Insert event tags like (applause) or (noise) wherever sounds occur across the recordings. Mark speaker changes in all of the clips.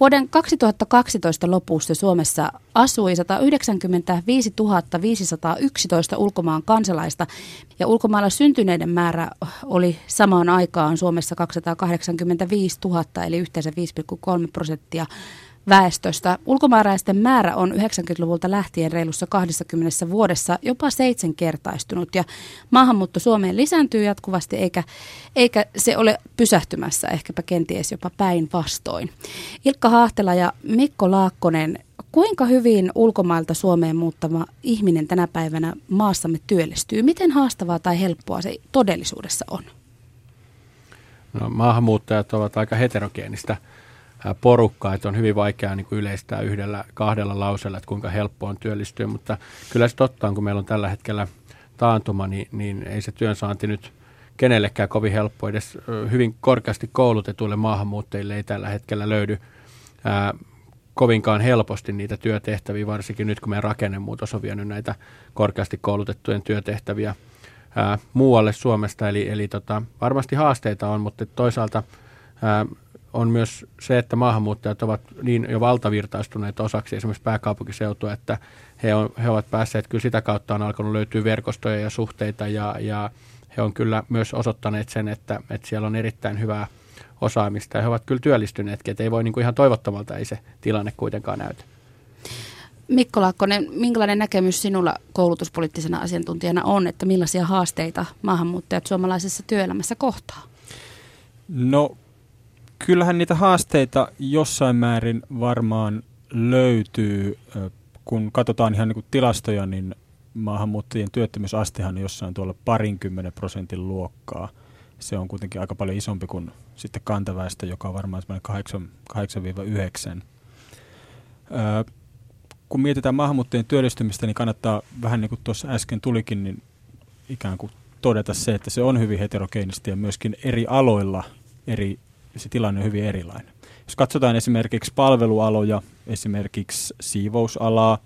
Speaker 1: Vuoden 2012 lopussa Suomessa asui 195 511 ulkomaan kansalaista ja ulkomailla syntyneiden määrä oli samaan aikaan Suomessa 285 000 eli yhteensä 5,3 prosenttia väestöstä. Ulkomaalaisten määrä on 90-luvulta lähtien reilussa 20 vuodessa jopa seitsemänkertaistunut ja maahanmuutto Suomeen lisääntyy jatkuvasti eikä, eikä se ole pysähtymässä, ehkäpä kenties jopa päinvastoin. Ilkka Hahtela ja Mikko Laakkonen, kuinka hyvin ulkomailta Suomeen muuttama ihminen tänä päivänä maassamme työllistyy? Miten haastavaa tai helppoa se todellisuudessa on?
Speaker 2: No, maahanmuuttajat ovat aika heterogeenistä porukkaa, että on hyvin vaikea niin yleistää yhdellä kahdella lauseella, että kuinka helppo on työllistyä, mutta kyllä se totta on, kun meillä on tällä hetkellä taantuma, niin, niin ei se työnsaanti nyt kenellekään kovin helppo. Edes hyvin korkeasti koulutetuille maahanmuuttajille ei tällä hetkellä löydy ää, kovinkaan helposti niitä työtehtäviä, varsinkin nyt kun meidän rakennemuutos on vienyt näitä korkeasti koulutettujen työtehtäviä ää, muualle Suomesta. Eli, eli tota, varmasti haasteita on, mutta toisaalta ää, on myös se, että maahanmuuttajat ovat niin jo valtavirtaistuneet osaksi esimerkiksi pääkaupunkiseutua, että he, on, he ovat päässeet, kyllä sitä kautta on alkanut löytyä verkostoja ja suhteita ja, ja he on kyllä myös osoittaneet sen, että, että siellä on erittäin hyvää osaamista ja he ovat kyllä työllistyneetkin, että ei voi niin kuin ihan toivottomalta ei se tilanne kuitenkaan näytä.
Speaker 1: Mikko Laakkonen, minkälainen näkemys sinulla koulutuspoliittisena asiantuntijana on, että millaisia haasteita maahanmuuttajat suomalaisessa työelämässä kohtaa?
Speaker 3: No kyllähän niitä haasteita jossain määrin varmaan löytyy. Kun katsotaan ihan niin kuin tilastoja, niin maahanmuuttajien työttömyysastehan on jossain tuolla parinkymmenen prosentin luokkaa. Se on kuitenkin aika paljon isompi kuin sitten kantaväestö, joka on varmaan 8-9. kun mietitään maahanmuuttajien työllistymistä, niin kannattaa vähän niin kuin tuossa äsken tulikin, niin ikään kuin todeta se, että se on hyvin heterogeenista ja myöskin eri aloilla eri se tilanne on hyvin erilainen. Jos katsotaan esimerkiksi palvelualoja, esimerkiksi siivousalaa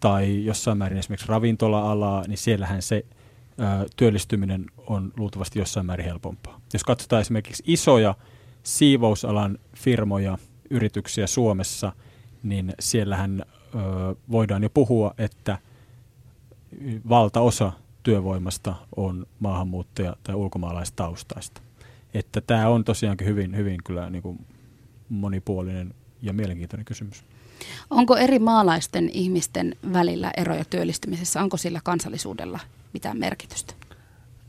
Speaker 3: tai jossain määrin esimerkiksi ravintola-alaa, niin siellähän se ö, työllistyminen on luultavasti jossain määrin helpompaa. Jos katsotaan esimerkiksi isoja siivousalan firmoja, yrityksiä Suomessa, niin siellähän ö, voidaan jo puhua, että valtaosa työvoimasta on maahanmuuttaja- tai ulkomaalaistaustaista. Että tämä on tosiaankin hyvin, hyvin kyllä niin kuin monipuolinen ja mielenkiintoinen kysymys.
Speaker 1: Onko eri maalaisten ihmisten välillä eroja työllistymisessä? Onko sillä kansallisuudella mitään merkitystä?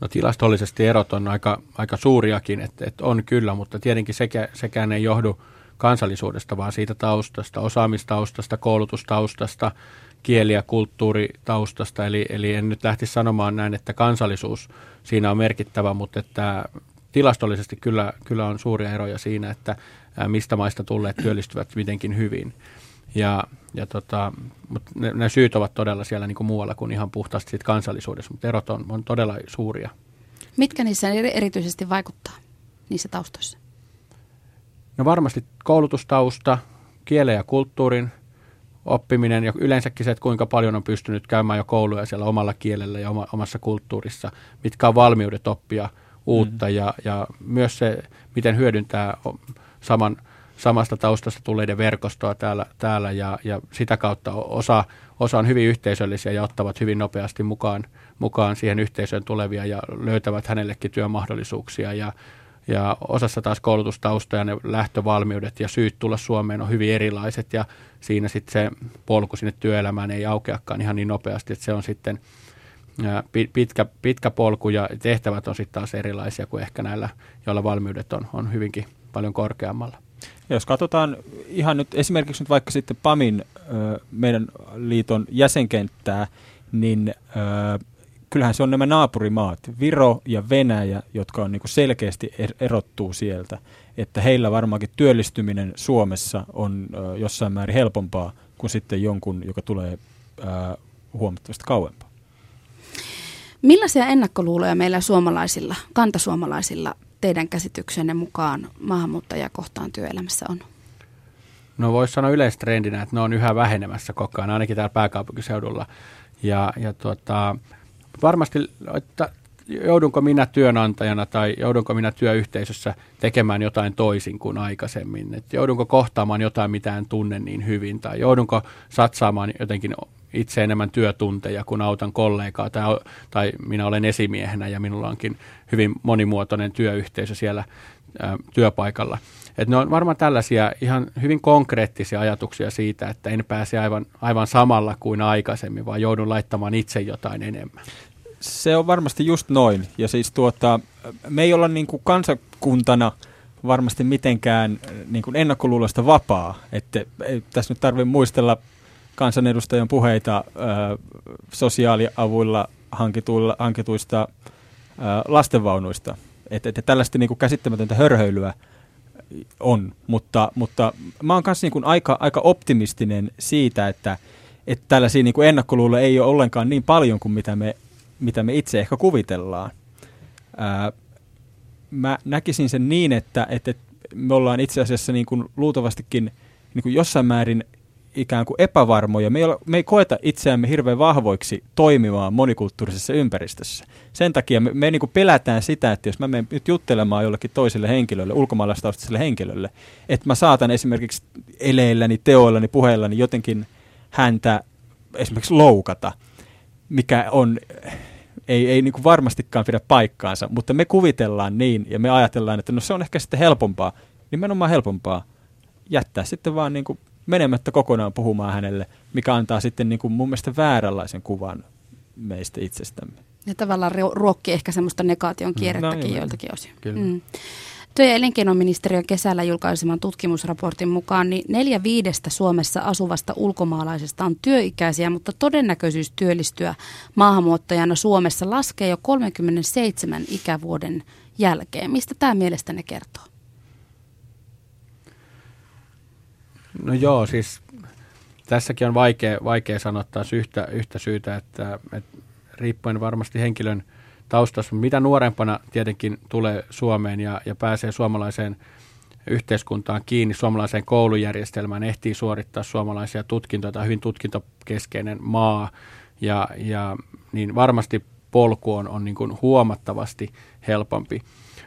Speaker 2: No tilastollisesti erot on aika, aika suuriakin, että, että on kyllä, mutta tietenkin sekä, sekään ei johdu kansallisuudesta, vaan siitä taustasta, osaamistaustasta, koulutustaustasta, kieli- ja kulttuuritaustasta. Eli, eli en nyt lähtisi sanomaan näin, että kansallisuus siinä on merkittävä, mutta että tilastollisesti kyllä, kyllä on suuria eroja siinä, että mistä maista tulleet työllistyvät mitenkin hyvin. Ja, ja tota, mutta ne, ne syyt ovat todella siellä niin kuin muualla kuin ihan puhtaasti siitä kansallisuudessa, mutta erot on, on todella suuria.
Speaker 1: Mitkä niissä erityisesti vaikuttaa niissä taustoissa?
Speaker 2: No varmasti koulutustausta, kielen ja kulttuurin oppiminen ja yleensäkin se, että kuinka paljon on pystynyt käymään jo kouluja siellä omalla kielellä ja omassa kulttuurissa, mitkä on valmiudet oppia – uutta mm. ja, ja myös se, miten hyödyntää saman, samasta taustasta tulleiden verkostoa täällä, täällä ja, ja sitä kautta osa, osa on hyvin yhteisöllisiä ja ottavat hyvin nopeasti mukaan, mukaan siihen yhteisöön tulevia ja löytävät hänellekin työmahdollisuuksia ja, ja osassa taas koulutustausta ja ne lähtövalmiudet ja syyt tulla Suomeen on hyvin erilaiset ja siinä sitten se polku sinne työelämään ei aukeakaan ihan niin nopeasti, että se on sitten – pitkä, pitkä polku ja tehtävät on sitten taas erilaisia kuin ehkä näillä, joilla valmiudet on, on hyvinkin paljon korkeammalla.
Speaker 3: Ja jos katsotaan ihan nyt esimerkiksi nyt vaikka sitten PAMin, meidän liiton jäsenkenttää, niin kyllähän se on nämä naapurimaat, Viro ja Venäjä, jotka on niin kuin selkeästi er-, erottuu sieltä, että heillä varmaankin työllistyminen Suomessa on jossain määrin helpompaa kuin sitten jonkun, joka tulee huomattavasti kauempaa.
Speaker 1: Millaisia ennakkoluuloja meillä suomalaisilla, kantasuomalaisilla teidän käsityksenne mukaan maahanmuuttajakohtaan työelämässä on?
Speaker 2: No voisi sanoa yleistrendinä, että ne on yhä vähenemässä koko ajan, ainakin täällä pääkaupunkiseudulla. Ja, ja tuota, varmasti että joudunko minä työnantajana tai joudunko minä työyhteisössä tekemään jotain toisin kuin aikaisemmin. Et joudunko kohtaamaan jotain, mitä en tunne niin hyvin tai joudunko satsaamaan jotenkin itse enemmän työtunteja, kun autan kollegaa tai, tai minä olen esimiehenä ja minulla onkin hyvin monimuotoinen työyhteisö siellä ä, työpaikalla. Et ne on varmaan tällaisia ihan hyvin konkreettisia ajatuksia siitä, että en pääse aivan, aivan samalla kuin aikaisemmin, vaan joudun laittamaan itse jotain enemmän.
Speaker 3: Se on varmasti just noin. Ja siis tuota, me ei olla niin kuin kansakuntana varmasti mitenkään niin kuin ennakkoluulosta vapaa. Että ei tässä nyt tarvitse muistella kansanedustajan puheita ö, sosiaaliavuilla hankituilla, hankituista ö, lastenvaunuista. Että et, tällaista niin käsittämätöntä hörhöilyä on, mutta, mutta mä oon kanssa niin aika, aika optimistinen siitä, että, että tällaisia niin kuin ennakkoluuloja ei ole ollenkaan niin paljon kuin mitä me, mitä me itse ehkä kuvitellaan. Ää, mä näkisin sen niin, että, että me ollaan itse asiassa niin luultavastikin niin kuin jossain määrin ikään kuin epävarmoja. Me ei, ole, me ei koeta itseämme hirveän vahvoiksi toimimaan monikulttuurisessa ympäristössä. Sen takia me, me niin kuin pelätään sitä, että jos mä menen nyt juttelemaan jollekin toiselle henkilölle, ulkomaalaistaustaiselle henkilölle, että mä saatan esimerkiksi eleilläni, teoillani, puheillani jotenkin häntä esimerkiksi loukata, mikä on ei, ei niin kuin varmastikaan pidä paikkaansa, mutta me kuvitellaan niin ja me ajatellaan, että no se on ehkä sitten helpompaa, nimenomaan helpompaa jättää sitten vaan niin kuin menemättä kokonaan puhumaan hänelle, mikä antaa sitten niin kuin mun mielestä vääränlaisen kuvan meistä itsestämme.
Speaker 1: Ja tavallaan ruokki ehkä semmoista negaation kierrettäkin no, joiltakin osin. Mm. Työ- ja elinkeinoministeriön kesällä julkaiseman tutkimusraportin mukaan niin neljä viidestä Suomessa asuvasta ulkomaalaisesta on työikäisiä, mutta todennäköisyys työllistyä maahanmuuttajana Suomessa laskee jo 37 ikävuoden jälkeen. Mistä tämä mielestäni kertoo?
Speaker 2: No joo, siis tässäkin on vaikea, vaikea sanoa taas yhtä, yhtä syytä, että, että riippuen varmasti henkilön taustassa, mitä nuorempana tietenkin tulee Suomeen ja, ja pääsee suomalaiseen yhteiskuntaan kiinni, suomalaiseen koulujärjestelmään, ehtii suorittaa suomalaisia tutkintoja, tai hyvin tutkintokeskeinen maa, ja, ja niin varmasti polku on, on niin kuin huomattavasti helpompi.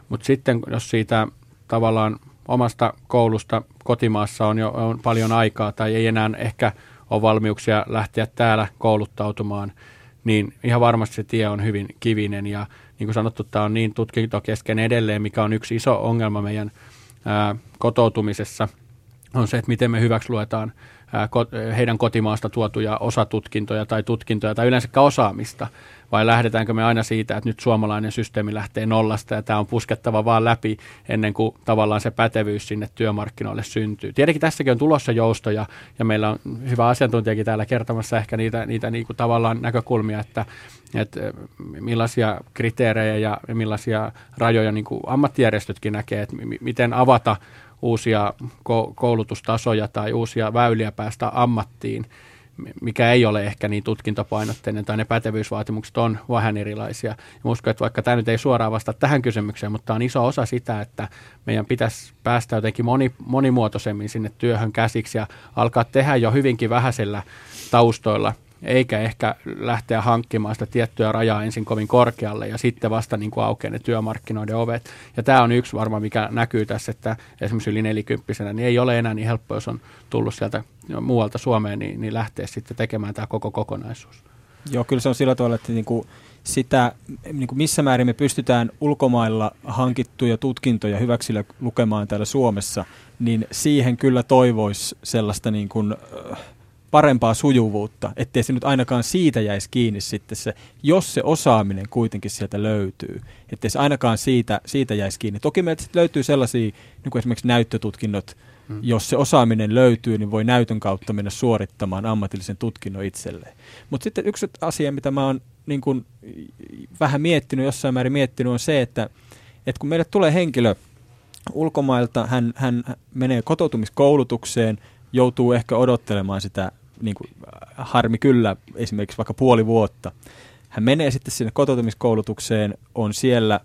Speaker 2: Mutta sitten jos siitä tavallaan omasta koulusta kotimaassa on jo on paljon aikaa tai ei enää ehkä ole valmiuksia lähteä täällä kouluttautumaan, niin ihan varmasti se tie on hyvin kivinen. Ja niin kuin sanottu, tämä on niin tutkintokesken edelleen, mikä on yksi iso ongelma meidän ää, kotoutumisessa, on se, että miten me hyväksi luetaan heidän kotimaasta tuotuja osatutkintoja tai tutkintoja tai yleensä osaamista vai lähdetäänkö me aina siitä, että nyt suomalainen systeemi lähtee nollasta ja tämä on puskettava vaan läpi ennen kuin tavallaan se pätevyys sinne työmarkkinoille syntyy. Tietenkin tässäkin on tulossa joustoja ja meillä on hyvä asiantuntijakin täällä kertomassa ehkä niitä, niitä niin kuin tavallaan näkökulmia, että, että millaisia kriteerejä ja millaisia rajoja niin kuin ammattijärjestötkin näkee, että miten avata uusia koulutustasoja tai uusia väyliä päästä ammattiin mikä ei ole ehkä niin tutkintopainotteinen tai ne pätevyysvaatimukset on vähän erilaisia. Ja uskon, että vaikka tämä nyt ei suoraan vasta tähän kysymykseen, mutta on iso osa sitä, että meidän pitäisi päästä jotenkin moni, monimuotoisemmin sinne työhön käsiksi ja alkaa tehdä jo hyvinkin vähäisellä taustoilla eikä ehkä lähteä hankkimaan sitä tiettyä rajaa ensin kovin korkealle ja sitten vasta niin kuin aukeaa ne työmarkkinoiden ovet. Ja tämä on yksi varmaan, mikä näkyy tässä, että esimerkiksi yli nelikymppisenä niin ei ole enää niin helppo, jos on tullut sieltä muualta Suomeen, niin, niin lähteä sitten tekemään tämä koko kokonaisuus.
Speaker 3: Joo, kyllä se on sillä tavalla, että niin kuin sitä, niin kuin missä määrin me pystytään ulkomailla hankittuja tutkintoja hyväksillä lukemaan täällä Suomessa, niin siihen kyllä toivoisi sellaista niin kuin, äh, parempaa sujuvuutta, ettei se nyt ainakaan siitä jäisi kiinni sitten se, jos se osaaminen kuitenkin sieltä löytyy, ettei se ainakaan siitä, siitä jäisi kiinni. Toki meiltä löytyy sellaisia, niin kuin esimerkiksi näyttötutkinnot, hmm. jos se osaaminen löytyy, niin voi näytön kautta mennä suorittamaan ammatillisen tutkinnon itselleen. Mutta sitten yksi asia, mitä mä oon niin kuin vähän miettinyt, jossain määrin miettinyt, on se, että, että kun meille tulee henkilö ulkomailta, hän, hän menee kotoutumiskoulutukseen, joutuu ehkä odottelemaan sitä niin kuin, äh, harmi kyllä esimerkiksi vaikka puoli vuotta. Hän menee sitten sinne kotoutumiskoulutukseen, on siellä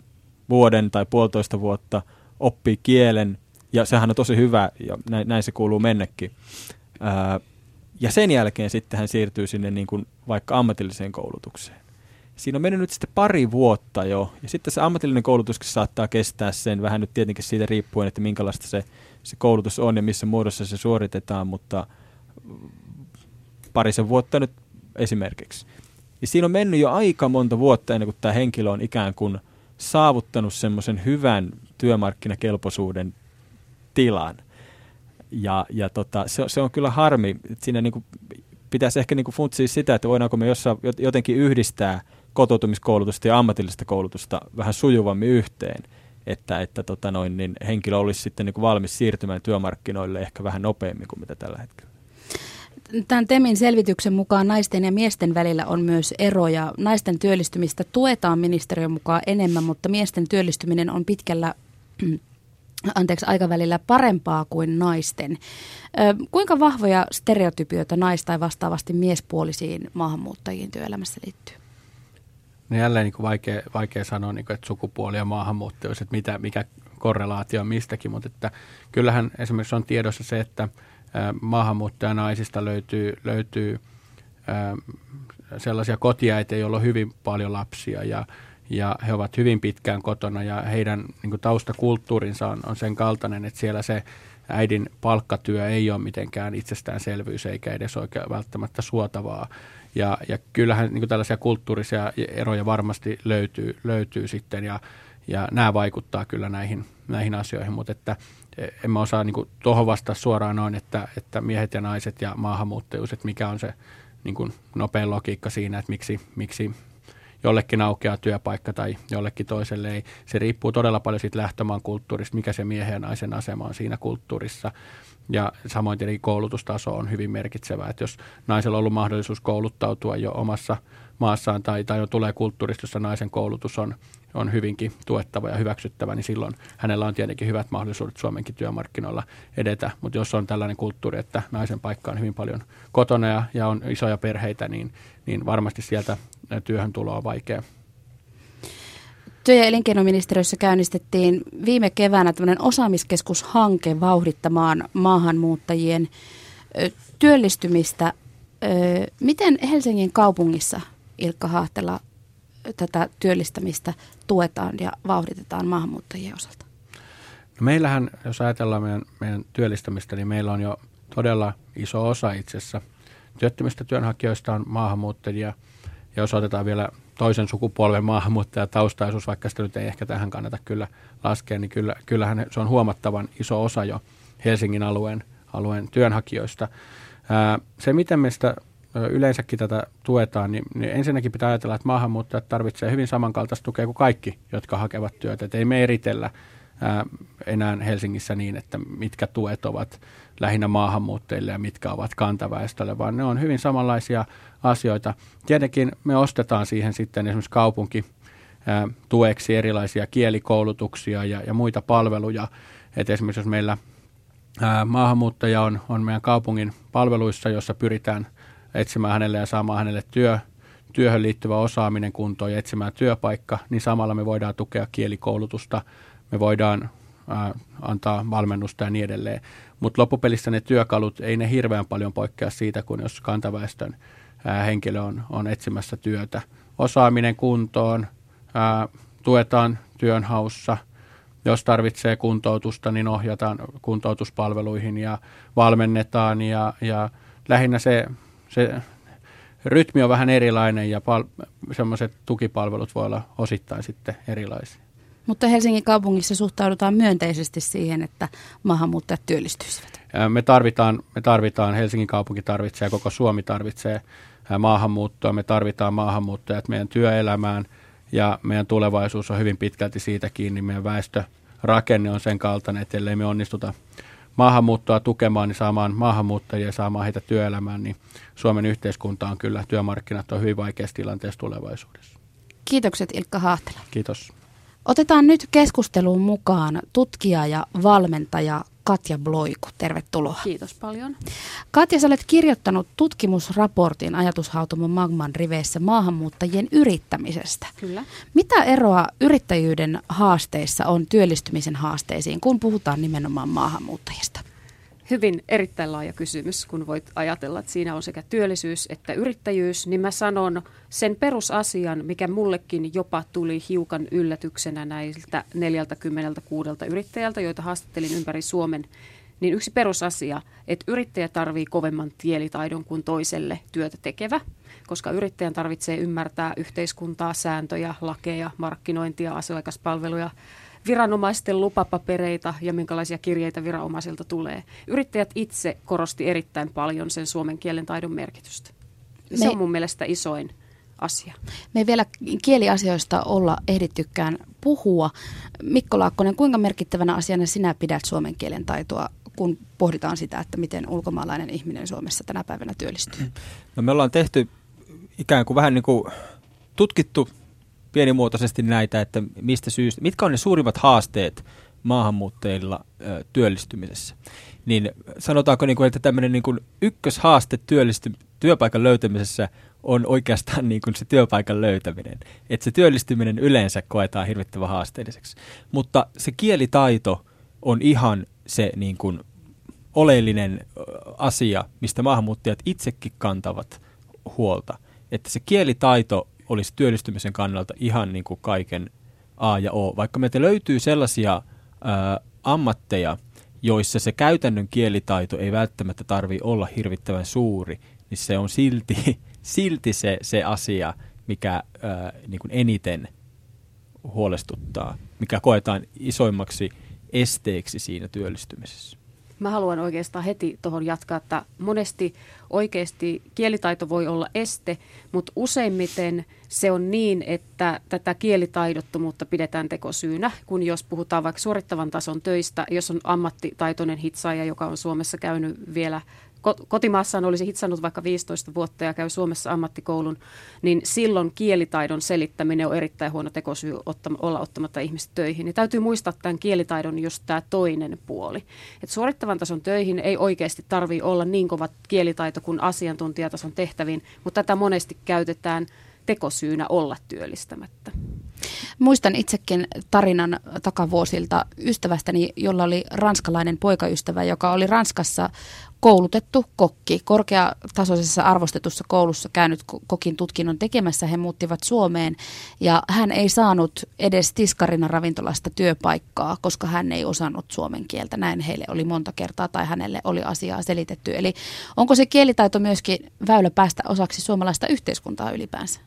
Speaker 3: vuoden tai puolitoista vuotta, oppii kielen, ja sehän on tosi hyvä, ja näin, näin se kuuluu mennäkin. Ää, äh, ja sen jälkeen sitten hän siirtyy sinne niin kuin vaikka ammatilliseen koulutukseen. siinä on mennyt nyt sitten pari vuotta jo, ja sitten se ammatillinen koulutus saattaa kestää sen, vähän nyt tietenkin siitä riippuen, että minkälaista se, se koulutus on ja missä muodossa se suoritetaan, mutta parisen vuotta nyt esimerkiksi. Ja siinä on mennyt jo aika monta vuotta ennen kuin tämä henkilö on ikään kuin saavuttanut semmoisen hyvän työmarkkinakelpoisuuden tilan. Ja, ja tota, se, se on kyllä harmi. Että siinä niin kuin pitäisi ehkä niin kuin funtsia sitä, että voidaanko me jossain jotenkin yhdistää kotoutumiskoulutusta ja ammatillista koulutusta vähän sujuvammin yhteen, että, että tota noin, niin henkilö olisi sitten niin kuin valmis siirtymään työmarkkinoille ehkä vähän nopeammin kuin mitä tällä hetkellä.
Speaker 1: Tämän TEMin selvityksen mukaan naisten ja miesten välillä on myös eroja. Naisten työllistymistä tuetaan ministeriön mukaan enemmän, mutta miesten työllistyminen on pitkällä (clears throat) anteeksi, aikavälillä parempaa kuin naisten. Kuinka vahvoja stereotypioita nais- tai vastaavasti miespuolisiin maahanmuuttajiin työelämässä liittyy?
Speaker 2: No jälleen niin vaikea, vaikea sanoa, niin kuin, että sukupuoli ja maahanmuuttajuus, että mitä, mikä korrelaatio on mistäkin, mutta että kyllähän esimerkiksi on tiedossa se, että maahanmuuttajanaisista löytyy, löytyy sellaisia kotiäitä, joilla on hyvin paljon lapsia ja, ja he ovat hyvin pitkään kotona ja heidän niin kuin taustakulttuurinsa on, on sen kaltainen, että siellä se äidin palkkatyö ei ole mitenkään itsestäänselvyys eikä edes oikein välttämättä suotavaa. Ja, ja kyllähän niin tällaisia kulttuurisia eroja varmasti löytyy, löytyy sitten ja, ja nämä vaikuttaa kyllä näihin, näihin asioihin, mutta että en mä osaa niin tuohon vastata suoraan noin, että, että miehet ja naiset ja maahanmuuttajuus, että mikä on se niin nopea logiikka siinä, että miksi, miksi jollekin aukeaa työpaikka tai jollekin toiselle ei. Se riippuu todella paljon siitä lähtömaan kulttuurista, mikä se miehen ja naisen asema on siinä kulttuurissa. Ja samoin tietenkin koulutustaso on hyvin merkitsevä, että jos naisella on ollut mahdollisuus kouluttautua jo omassa maassaan tai, tai jo tulee kulttuurista, jossa naisen koulutus on, on hyvinkin tuettava ja hyväksyttävä, niin silloin hänellä on tietenkin hyvät mahdollisuudet Suomenkin työmarkkinoilla edetä. Mutta jos on tällainen kulttuuri, että naisen paikka on hyvin paljon kotona ja, ja on isoja perheitä, niin, niin varmasti sieltä työhön tuloa on vaikea.
Speaker 1: Työ- ja elinkeinoministeriössä käynnistettiin viime keväänä tämmöinen osaamiskeskushanke vauhdittamaan maahanmuuttajien työllistymistä. Miten Helsingin kaupungissa, Ilkka Hahtela, tätä työllistämistä tuetaan ja vauhditetaan maahanmuuttajien osalta?
Speaker 2: No meillähän, jos ajatellaan meidän, meidän työllistämistä, niin meillä on jo todella iso osa itse asiassa työttömistä työnhakijoista on maahanmuuttajia. Ja jos otetaan vielä toisen sukupolven maahanmuuttajataustaisuus, vaikka sitä nyt ei ehkä tähän kannata kyllä laskea, niin kyllä, kyllähän se on huomattavan iso osa jo Helsingin alueen, alueen työnhakijoista. Se, miten me sitä yleensäkin tätä tuetaan, niin, niin ensinnäkin pitää ajatella, että maahanmuuttajat tarvitsevat hyvin samankaltaista tukea kuin kaikki, jotka hakevat työtä. Et ei me eritellä ää, enää Helsingissä niin, että mitkä tuet ovat lähinnä maahanmuuttajille ja mitkä ovat kantaväestölle, vaan ne on hyvin samanlaisia asioita. Tietenkin me ostetaan siihen sitten esimerkiksi kaupunki ää, tueksi erilaisia kielikoulutuksia ja, ja muita palveluja. Et esimerkiksi jos meillä ää, maahanmuuttaja on, on meidän kaupungin palveluissa, jossa pyritään – etsimään hänelle ja saamaan hänelle työ, työhön liittyvä osaaminen kuntoon ja etsimään työpaikka, niin samalla me voidaan tukea kielikoulutusta, me voidaan ää, antaa valmennusta ja niin edelleen. Mutta loppupelissä ne työkalut, ei ne hirveän paljon poikkea siitä, kun jos kantaväestön ää, henkilö on, on etsimässä työtä. Osaaminen kuntoon, ää, tuetaan työnhaussa, jos tarvitsee kuntoutusta, niin ohjataan kuntoutuspalveluihin ja valmennetaan ja, ja lähinnä se se rytmi on vähän erilainen ja pal- semmoiset tukipalvelut voi olla osittain sitten erilaisia.
Speaker 1: Mutta Helsingin kaupungissa suhtaudutaan myönteisesti siihen, että maahanmuuttajat työllistyisivät.
Speaker 2: Me tarvitaan, me tarvitaan, Helsingin kaupunki tarvitsee ja koko Suomi tarvitsee maahanmuuttoa. Me tarvitaan maahanmuuttajat meidän työelämään ja meidän tulevaisuus on hyvin pitkälti siitä kiinni. Meidän väestörakenne on sen kaltainen, että ellei me onnistuta maahanmuuttoa tukemaan, niin saamaan maahanmuuttajia ja saamaan heitä työelämään, niin Suomen yhteiskunta on kyllä, työmarkkinat on hyvin vaikeassa tilanteessa tulevaisuudessa.
Speaker 1: Kiitokset Ilkka Haahtela.
Speaker 2: Kiitos.
Speaker 1: Otetaan nyt keskusteluun mukaan tutkija ja valmentaja Katja Bloiku. Tervetuloa.
Speaker 4: Kiitos paljon.
Speaker 1: Katja, sä olet kirjoittanut tutkimusraportin ajatushautomo Magman riveissä maahanmuuttajien yrittämisestä.
Speaker 4: Kyllä.
Speaker 1: Mitä eroa yrittäjyyden haasteissa on työllistymisen haasteisiin, kun puhutaan nimenomaan maahanmuuttajista?
Speaker 4: Hyvin erittäin laaja kysymys, kun voit ajatella, että siinä on sekä työllisyys että yrittäjyys, niin mä sanon sen perusasian, mikä mullekin jopa tuli hiukan yllätyksenä näiltä 46 yrittäjältä, joita haastattelin ympäri Suomen, niin yksi perusasia, että yrittäjä tarvii kovemman kielitaidon kuin toiselle työtä tekevä, koska yrittäjän tarvitsee ymmärtää yhteiskuntaa, sääntöjä, lakeja, markkinointia, asiakaspalveluja, viranomaisten lupapapereita ja minkälaisia kirjeitä viranomaisilta tulee. Yrittäjät itse korosti erittäin paljon sen suomen kielen taidon merkitystä. Ja se Me... on mun mielestä isoin asia.
Speaker 1: Me ei vielä kieliasioista olla ehdittykään puhua. Mikko Laakkonen, kuinka merkittävänä asiana sinä pidät suomen kielen taitoa, kun pohditaan sitä, että miten ulkomaalainen ihminen Suomessa tänä päivänä työllistyy?
Speaker 3: No me ollaan tehty ikään kuin vähän niin kuin tutkittu pienimuotoisesti näitä, että mistä syystä, mitkä on ne suurimmat haasteet maahanmuuttajilla ö, työllistymisessä. Niin sanotaanko, niin kuin, että tämmöinen niin kuin ykköshaaste työllisty, työpaikan löytämisessä on oikeastaan niin kuin se työpaikan löytäminen. Että se työllistyminen yleensä koetaan hirvittävän haasteelliseksi. Mutta se kielitaito on ihan se niin kuin oleellinen asia, mistä maahanmuuttajat itsekin kantavat huolta. Että se kielitaito olisi työllistymisen kannalta ihan niin kuin kaiken A ja O. Vaikka meiltä löytyy sellaisia ää, ammatteja, joissa se käytännön kielitaito ei välttämättä tarvi olla hirvittävän suuri, niin se on silti, (laughs) silti se, se asia, mikä ää, niin kuin eniten huolestuttaa, mikä koetaan isoimmaksi esteeksi siinä työllistymisessä.
Speaker 4: Mä haluan oikeastaan heti tuohon jatkaa, että monesti oikeasti kielitaito voi olla este, mutta useimmiten se on niin, että tätä kielitaidottomuutta pidetään tekosyynä, kun jos puhutaan vaikka suorittavan tason töistä, jos on ammattitaitoinen hitsaaja, joka on Suomessa käynyt vielä kotimaassaan olisi hitsannut vaikka 15 vuotta ja käy Suomessa ammattikoulun, niin silloin kielitaidon selittäminen on erittäin huono tekosyy olla ottamatta ihmistä töihin. Niin täytyy muistaa tämän kielitaidon just tämä toinen puoli. Et suorittavan tason töihin ei oikeasti tarvitse olla niin kova kielitaito kuin asiantuntijatason tehtäviin, mutta tätä monesti käytetään tekosyynä olla työllistämättä.
Speaker 1: Muistan itsekin tarinan takavuosilta ystävästäni, jolla oli ranskalainen poikaystävä, joka oli Ranskassa koulutettu kokki, korkeatasoisessa arvostetussa koulussa käynyt kokin tutkinnon tekemässä. He muuttivat Suomeen ja hän ei saanut edes tiskarina ravintolasta työpaikkaa, koska hän ei osannut suomen kieltä. Näin heille oli monta kertaa tai hänelle oli asiaa selitetty. Eli onko se kielitaito myöskin väylä päästä osaksi suomalaista yhteiskuntaa ylipäänsä?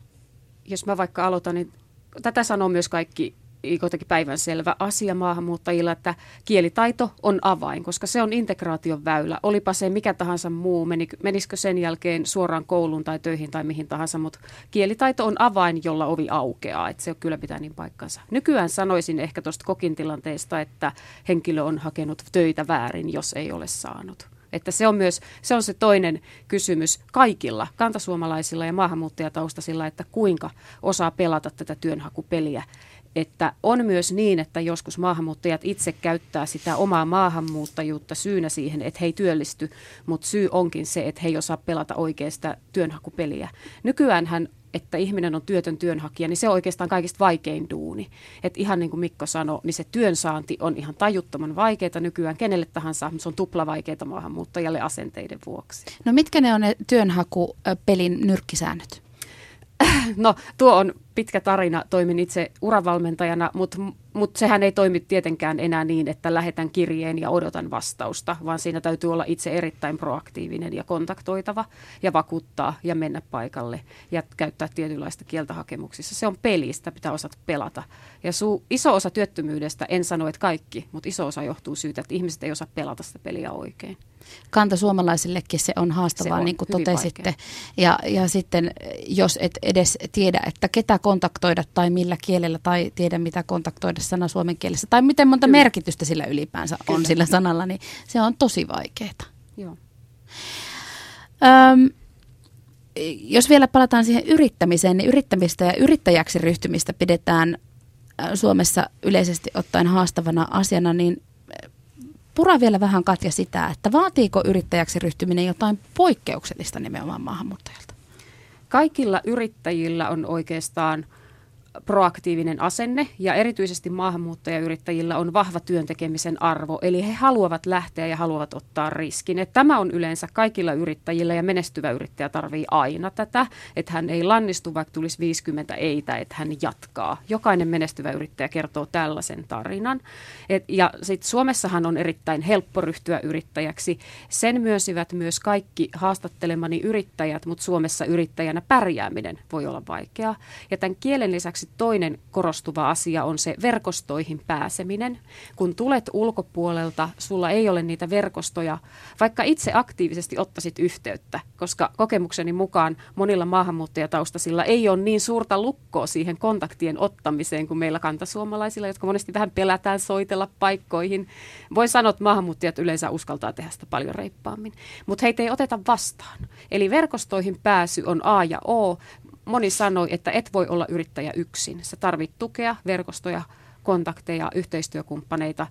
Speaker 4: Jos mä vaikka aloitan, niin tätä sanoo myös kaikki kuitenkin päivänselvä asia maahanmuuttajilla, että kielitaito on avain, koska se on integraation väylä. Olipa se mikä tahansa muu, menisikö sen jälkeen suoraan kouluun tai töihin tai mihin tahansa, mutta kielitaito on avain, jolla ovi aukeaa, että se kyllä pitää niin paikkansa. Nykyään sanoisin ehkä tuosta kokin tilanteesta, että henkilö on hakenut töitä väärin, jos ei ole saanut. Että se on myös se, on se toinen kysymys kaikilla kantasuomalaisilla ja maahanmuuttajataustaisilla, että kuinka osaa pelata tätä työnhakupeliä että on myös niin, että joskus maahanmuuttajat itse käyttää sitä omaa maahanmuuttajuutta syynä siihen, että he ei työllisty, mutta syy onkin se, että he ei osaa pelata oikeasta työnhakupeliä. Nykyäänhän että ihminen on työtön työnhakija, niin se on oikeastaan kaikista vaikein duuni. Et ihan niin kuin Mikko sanoi, niin se työnsaanti on ihan tajuttoman vaikeaa nykyään kenelle tahansa, mutta se on tupla vaikeaa maahanmuuttajalle asenteiden vuoksi.
Speaker 1: No mitkä ne on ne työnhakupelin nyrkkisäännöt? (laughs)
Speaker 4: No tuo on pitkä tarina. Toimin itse uravalmentajana, mutta mut sehän ei toimi tietenkään enää niin, että lähetän kirjeen ja odotan vastausta, vaan siinä täytyy olla itse erittäin proaktiivinen ja kontaktoitava ja vakuuttaa ja mennä paikalle ja käyttää tietynlaista kieltä hakemuksissa. Se on peli, sitä pitää osata pelata. Ja su, iso osa työttömyydestä, en sano, että kaikki, mutta iso osa johtuu siitä, että ihmiset ei osaa pelata sitä peliä oikein
Speaker 1: kanta suomalaisillekin se on haastavaa, se on niin kuin totesitte. Ja, ja sitten jos et edes tiedä, että ketä kontaktoida tai millä kielellä tai tiedä mitä kontaktoida sana suomen kielessä tai miten monta Kyllä. merkitystä sillä ylipäänsä Kyllä. on sillä sanalla, niin se on tosi vaikeaa. Joo. Öm, jos vielä palataan siihen yrittämiseen, niin yrittämistä ja yrittäjäksi ryhtymistä pidetään Suomessa yleisesti ottaen haastavana asiana, niin pura vielä vähän Katja sitä, että vaatiiko yrittäjäksi ryhtyminen jotain poikkeuksellista nimenomaan maahanmuuttajalta?
Speaker 4: Kaikilla yrittäjillä on oikeastaan proaktiivinen asenne ja erityisesti maahanmuuttajayrittäjillä on vahva työntekemisen arvo. Eli he haluavat lähteä ja haluavat ottaa riskin. Että tämä on yleensä kaikilla yrittäjillä ja menestyvä yrittäjä tarvii aina tätä, että hän ei lannistu vaikka tulisi 50 eitä, että hän jatkaa. Jokainen menestyvä yrittäjä kertoo tällaisen tarinan. Et, ja sitten Suomessahan on erittäin helppo ryhtyä yrittäjäksi. Sen myösivät myös kaikki haastattelemani yrittäjät, mutta Suomessa yrittäjänä pärjääminen voi olla vaikeaa. Ja tämän kielen lisäksi toinen korostuva asia on se verkostoihin pääseminen. Kun tulet ulkopuolelta, sulla ei ole niitä verkostoja, vaikka itse aktiivisesti ottaisit yhteyttä, koska kokemukseni mukaan monilla maahanmuuttajataustaisilla ei ole niin suurta lukkoa siihen kontaktien ottamiseen kuin meillä kantasuomalaisilla, jotka monesti vähän pelätään soitella paikkoihin. Voi sanoa, että maahanmuuttajat yleensä uskaltaa tehdä sitä paljon reippaammin, mutta heitä ei oteta vastaan. Eli verkostoihin pääsy on A ja O moni sanoi, että et voi olla yrittäjä yksin. Sä tarvit tukea, verkostoja, kontakteja, yhteistyökumppaneita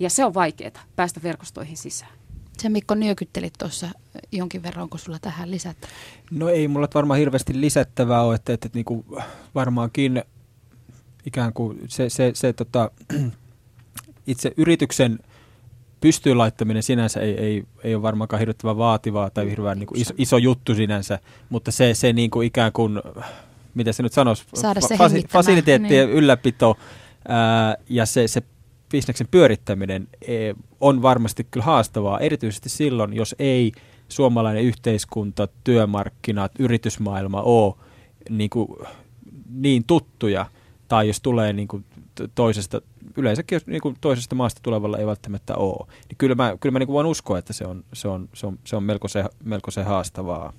Speaker 4: ja se on vaikeaa päästä verkostoihin sisään.
Speaker 1: Se Mikko nyökyttelit tuossa jonkin verran, onko sulla tähän lisätä?
Speaker 3: No ei mulla varmaan hirveästi lisättävää ole, että, että, että niin kuin varmaankin ikään kuin se, se, se tota, (clears throat) itse yrityksen – pystyyn laittaminen sinänsä ei, ei, ei ole varmaankaan hirvittävän vaativaa tai hirveän niin kuin iso, iso juttu sinänsä, mutta se, se niin kuin ikään kuin, mitä se nyt sanoisi,
Speaker 1: Saada se
Speaker 3: fasi, fasiliteettien niin. ylläpito ää, ja se, se bisneksen pyörittäminen e, on varmasti kyllä haastavaa, erityisesti silloin, jos ei suomalainen yhteiskunta, työmarkkinat, yritysmaailma ole niin, kuin, niin tuttuja, tai jos tulee niin kuin toisesta, yleensäkin jos niin kuin toisesta maasta tulevalla ei välttämättä ole, niin kyllä mä, kyllä mä niin kuin voin uskoa, että se on, se on, se on, se on melko, se, melko se haastavaa.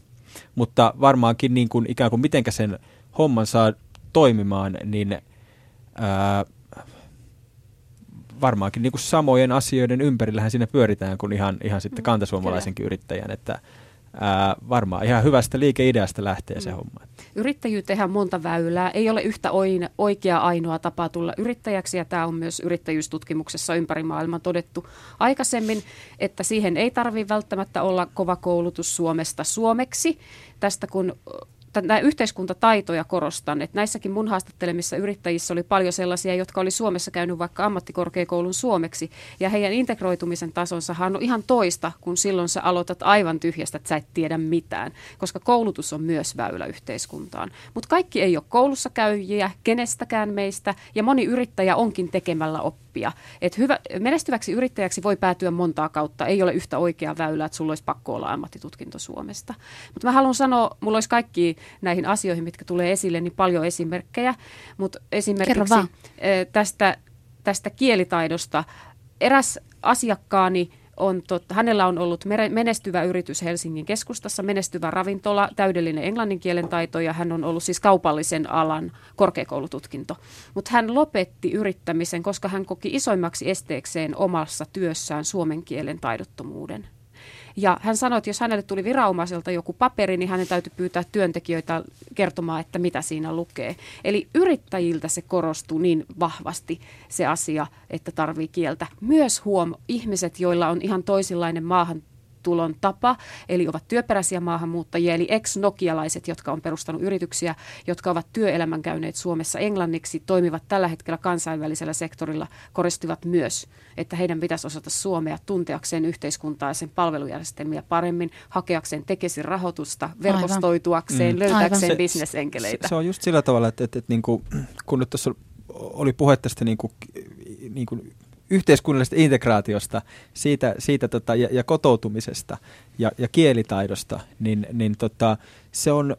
Speaker 3: Mutta varmaankin niin kuin, ikään kuin mitenkä sen homman saa toimimaan, niin ää, varmaankin niin kuin samojen asioiden ympärillähän siinä pyöritään kuin ihan, ihan sitten mm, kantasuomalaisenkin yrittäjän, että ää, varmaan ihan hyvästä liikeideasta lähtee se mm. homma.
Speaker 4: Yrittäjyyteen monta väylää. Ei ole yhtä oikea ainoa tapa tulla yrittäjäksi ja tämä on myös yrittäjyystutkimuksessa ympäri maailman todettu aikaisemmin, että siihen ei tarvitse välttämättä olla kova koulutus Suomesta suomeksi. Tästä kun näitä yhteiskuntataitoja korostan, että näissäkin mun haastattelemissa yrittäjissä oli paljon sellaisia, jotka oli Suomessa käynyt vaikka ammattikorkeakoulun suomeksi, ja heidän integroitumisen tasonsa on ihan toista, kun silloin sä aloitat aivan tyhjästä, että sä et tiedä mitään, koska koulutus on myös väylä yhteiskuntaan. Mutta kaikki ei ole koulussa käyjiä, kenestäkään meistä, ja moni yrittäjä onkin tekemällä oppia. Et hyvä, menestyväksi yrittäjäksi voi päätyä montaa kautta, ei ole yhtä oikeaa väylää, että sulla olisi pakko olla ammattitutkinto Suomesta. Mutta mä haluan sanoa, mulla olisi kaikki näihin asioihin, mitkä tulee esille, niin paljon esimerkkejä. Mutta esimerkiksi tästä, tästä kielitaidosta eräs asiakkaani on totta, hänellä on ollut menestyvä yritys Helsingin keskustassa, menestyvä ravintola, täydellinen englanninkielen taito ja hän on ollut siis kaupallisen alan korkeakoulututkinto. Mutta hän lopetti yrittämisen, koska hän koki isoimmaksi esteekseen omassa työssään suomen kielen taidottomuuden. Ja hän sanoi, että jos hänelle tuli viranomaiselta joku paperi, niin hänen täytyy pyytää työntekijöitä kertomaan, että mitä siinä lukee. Eli yrittäjiltä se korostuu niin vahvasti se asia, että tarvii kieltä. Myös huom, ihmiset, joilla on ihan toisenlainen maahan tulon tapa, eli ovat työperäisiä maahanmuuttajia, eli ex-nokialaiset, jotka on perustanut yrityksiä, jotka ovat työelämän käyneet Suomessa englanniksi, toimivat tällä hetkellä kansainvälisellä sektorilla, koristivat myös, että heidän pitäisi osata suomea tunteakseen yhteiskuntaa ja sen palvelujärjestelmiä paremmin, hakeakseen tekesin rahoitusta, verkostoituakseen, mm. löytääkseen bisnesenkeleitä.
Speaker 3: Se, se on just sillä tavalla, että, että, että, että niin kuin, kun nyt tuossa oli puhe tästä niin kuin, niin kuin yhteiskunnallisesta integraatiosta siitä, siitä tota, ja, ja kotoutumisesta ja, ja kielitaidosta, niin, niin tota, se on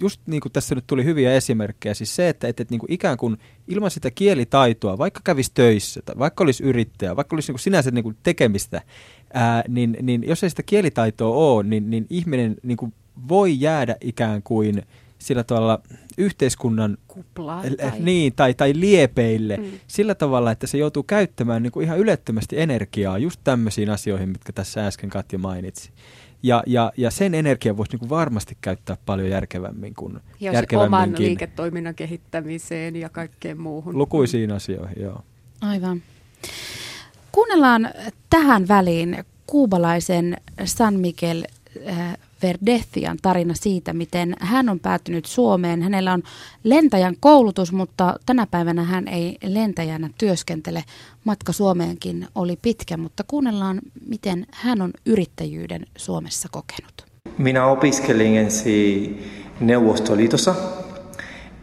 Speaker 3: just niin kuin tässä nyt tuli hyviä esimerkkejä, siis se, että, että, että niin kuin ikään kuin ilman sitä kielitaitoa, vaikka kävisi töissä, tai vaikka olisi yrittäjä, vaikka olisi niin kuin sinänsä niin kuin tekemistä, ää, niin, niin jos ei sitä kielitaitoa ole, niin, niin ihminen niin kuin voi jäädä ikään kuin – sillä tavalla yhteiskunnan
Speaker 4: Kuplaa,
Speaker 3: tai... Niin, tai, tai liepeille mm. sillä tavalla, että se joutuu käyttämään niin kuin ihan ylettömästi energiaa just tämmöisiin asioihin, mitkä tässä äsken Katja mainitsi. Ja, ja, ja sen energiaa voisi niin varmasti käyttää paljon järkevämmin kuin
Speaker 4: ja oman liiketoiminnan kehittämiseen ja kaikkeen muuhun.
Speaker 3: Lukuisiin asioihin, joo.
Speaker 1: Aivan. Kuunnellaan tähän väliin kuubalaisen San Miguel äh, Verdethian tarina siitä, miten hän on päätynyt Suomeen. Hänellä on lentäjän koulutus, mutta tänä päivänä hän ei lentäjänä työskentele. Matka Suomeenkin oli pitkä, mutta kuunnellaan, miten hän on yrittäjyyden Suomessa kokenut.
Speaker 5: Minä opiskelin ensin Neuvostoliitossa,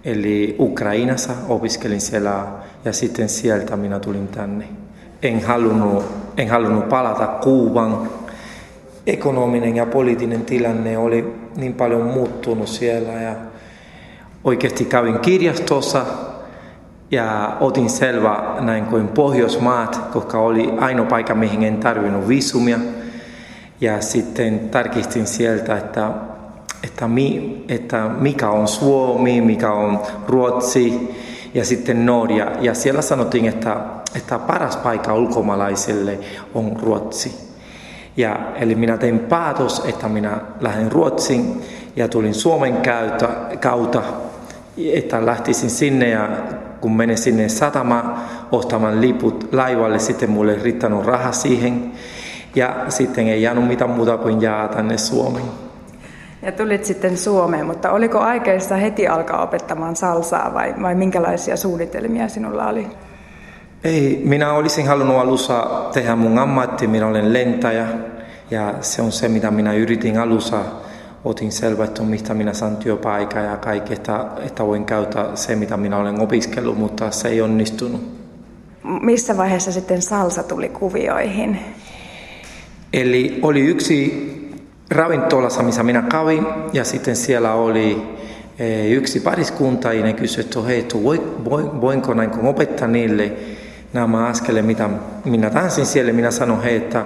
Speaker 5: eli Ukrainassa opiskelin siellä ja sitten sieltä minä tulin tänne. En halunnut, en halunnut palata Kuuban. Ekonominen ja poliittinen tilanne oli niin paljon muuttunut siellä ja oikeasti kävin kirjastossa ja otin selvä näin kuin Pohjoismaat, koska oli ainoa paikka, mihin en tarvinnut viisumia. Ja sitten tarkistin sieltä, että, että, mi, että mikä on Suomi, mikä on Ruotsi ja sitten Norja. Ja siellä sanottiin, että, että paras paikka ulkomaalaiselle on Ruotsi. Ja, eli minä tein päätös, että minä lähden Ruotsiin ja tulin Suomen kautta, kautta että lähtisin sinne ja kun menin sinne satama ostamaan liput laivalle, sitten mulle ei riittänyt rahaa siihen. Ja sitten ei jäänyt mitään muuta kuin jää tänne Suomeen.
Speaker 6: Ja tulit sitten Suomeen, mutta oliko aikeissa heti alkaa opettamaan salsaa vai, vai minkälaisia suunnitelmia sinulla oli?
Speaker 5: Ei, minä olisin halunnut alussa tehdä mun ammatti, minä olen lentäjä ja se on se, mitä minä yritin alussa. Otin selvä, että mistä minä saan työpaikan ja kaikki, että, että voin käyttää se, mitä minä olen opiskellut, mutta se ei onnistunut.
Speaker 6: Missä vaiheessa sitten salsa tuli kuvioihin?
Speaker 5: Eli oli yksi ravintolassa, missä minä kävin, ja sitten siellä oli eh, yksi pariskunta, ja ne kysyi, että hei, voinko näin opettaa niille nämä askele, mitä minä tanssin siellä. Minä sanoin, hei, että,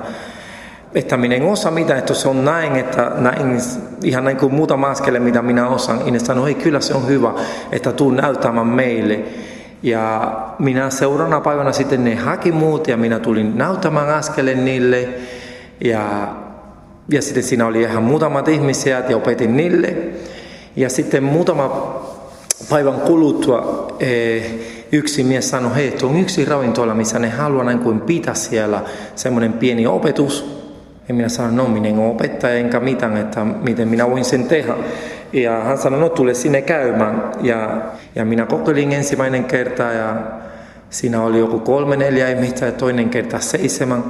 Speaker 5: että minä en osaa mitään, että se on näin, että näin, ihan näin kuin muutama askele, mitä minä osaan. Ja ne sanoi, hei, kyllä se on hyvä, että tuu näyttämään meille. Ja minä seuraavana päivänä sitten ne haki muut ja minä tulin näyttämään askeleen niille. Ja, ja sitten siinä oli ihan muutamat ihmisiä ja opetin niille. Ja sitten muutama päivän kuluttua eh, yksi mies sanoi, hei, on yksi ravintola, missä ne haluaa näin kuin pitää siellä semmoinen pieni opetus. Ja minä sanoin, no minä en ole opettaja enkä mitään, että miten minä voin sen tehdä. Ja hän sanoi, no tule sinne käymään. Ja, ja minä kokeilin ensimmäinen kerta ja siinä oli joku kolme neljä ihmistä ja toinen kerta seitsemän.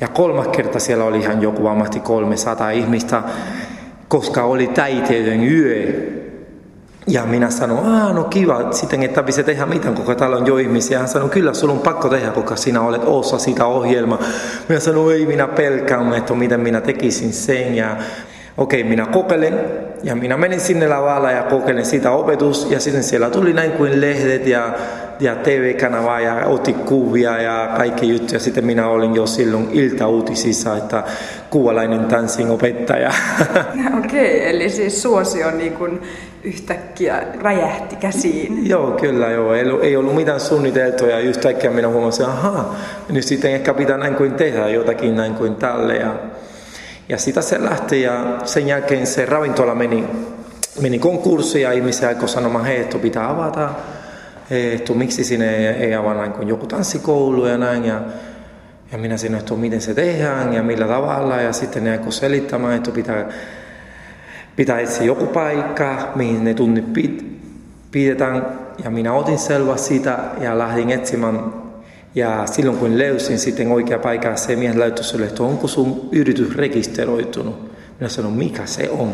Speaker 5: Ja kolmas kerta siellä oli ihan joku ammatti 300 ihmistä, koska oli taiteiden yö. Ja minä sanoin, aah no kiva, sitten ei tarvitse tehdä mitään, koska täällä on jo ihmisiä. Hän sanoi, kyllä sulla on pakko tehdä, koska sinä olet osa sitä ohjelmaa. Minä sanoin, ei minä pelkään, että miten minä tekisin sen. Ja okei, okay, minä kokeilen. Ja minä menin sinne lavalla ja kokeilen sitä opetus. Ja sitten siellä tuli näin kuin lehdet ja ja TV-kanavaa ja otti kuvia ja kaikki juttuja. Sitten minä olin jo silloin iltauutisissa, että kuvalainen tanssin opettaja. (laughs)
Speaker 6: Okei, okay, eli siis suosio niin kuin yhtäkkiä räjähti käsiin. (laughs)
Speaker 5: Joo, kyllä joo. Ei, ei ollut mitään suunniteltua ja yhtäkkiä minä huomasin, ahaa, nyt sitten ehkä pitää näin kuin tehdä jotakin näin kuin tälle. Ja, ja sitä se lähti ja sen jälkeen se ravintola meni, meni konkurssiin ja ihmisiä alkoi sanomaan, hei, että pitää avata että miksi sinne ei, ei avaa näin kuin joku tanssikoulu ja näin. Ja, ja minä sanoin, että miten se tehdään ja millä tavalla. Ja sitten ne alkoi selittämään, että pitää, pitää etsiä joku paikka, mihin ne tunnit pidetään. Ja minä otin selvä sitä ja lähdin etsimään. Ja silloin kun löysin sitten oikea paikka, se mies löytyi sille, että onko sun yritys rekisteröitynyt. Minä sanoin, mikä se on.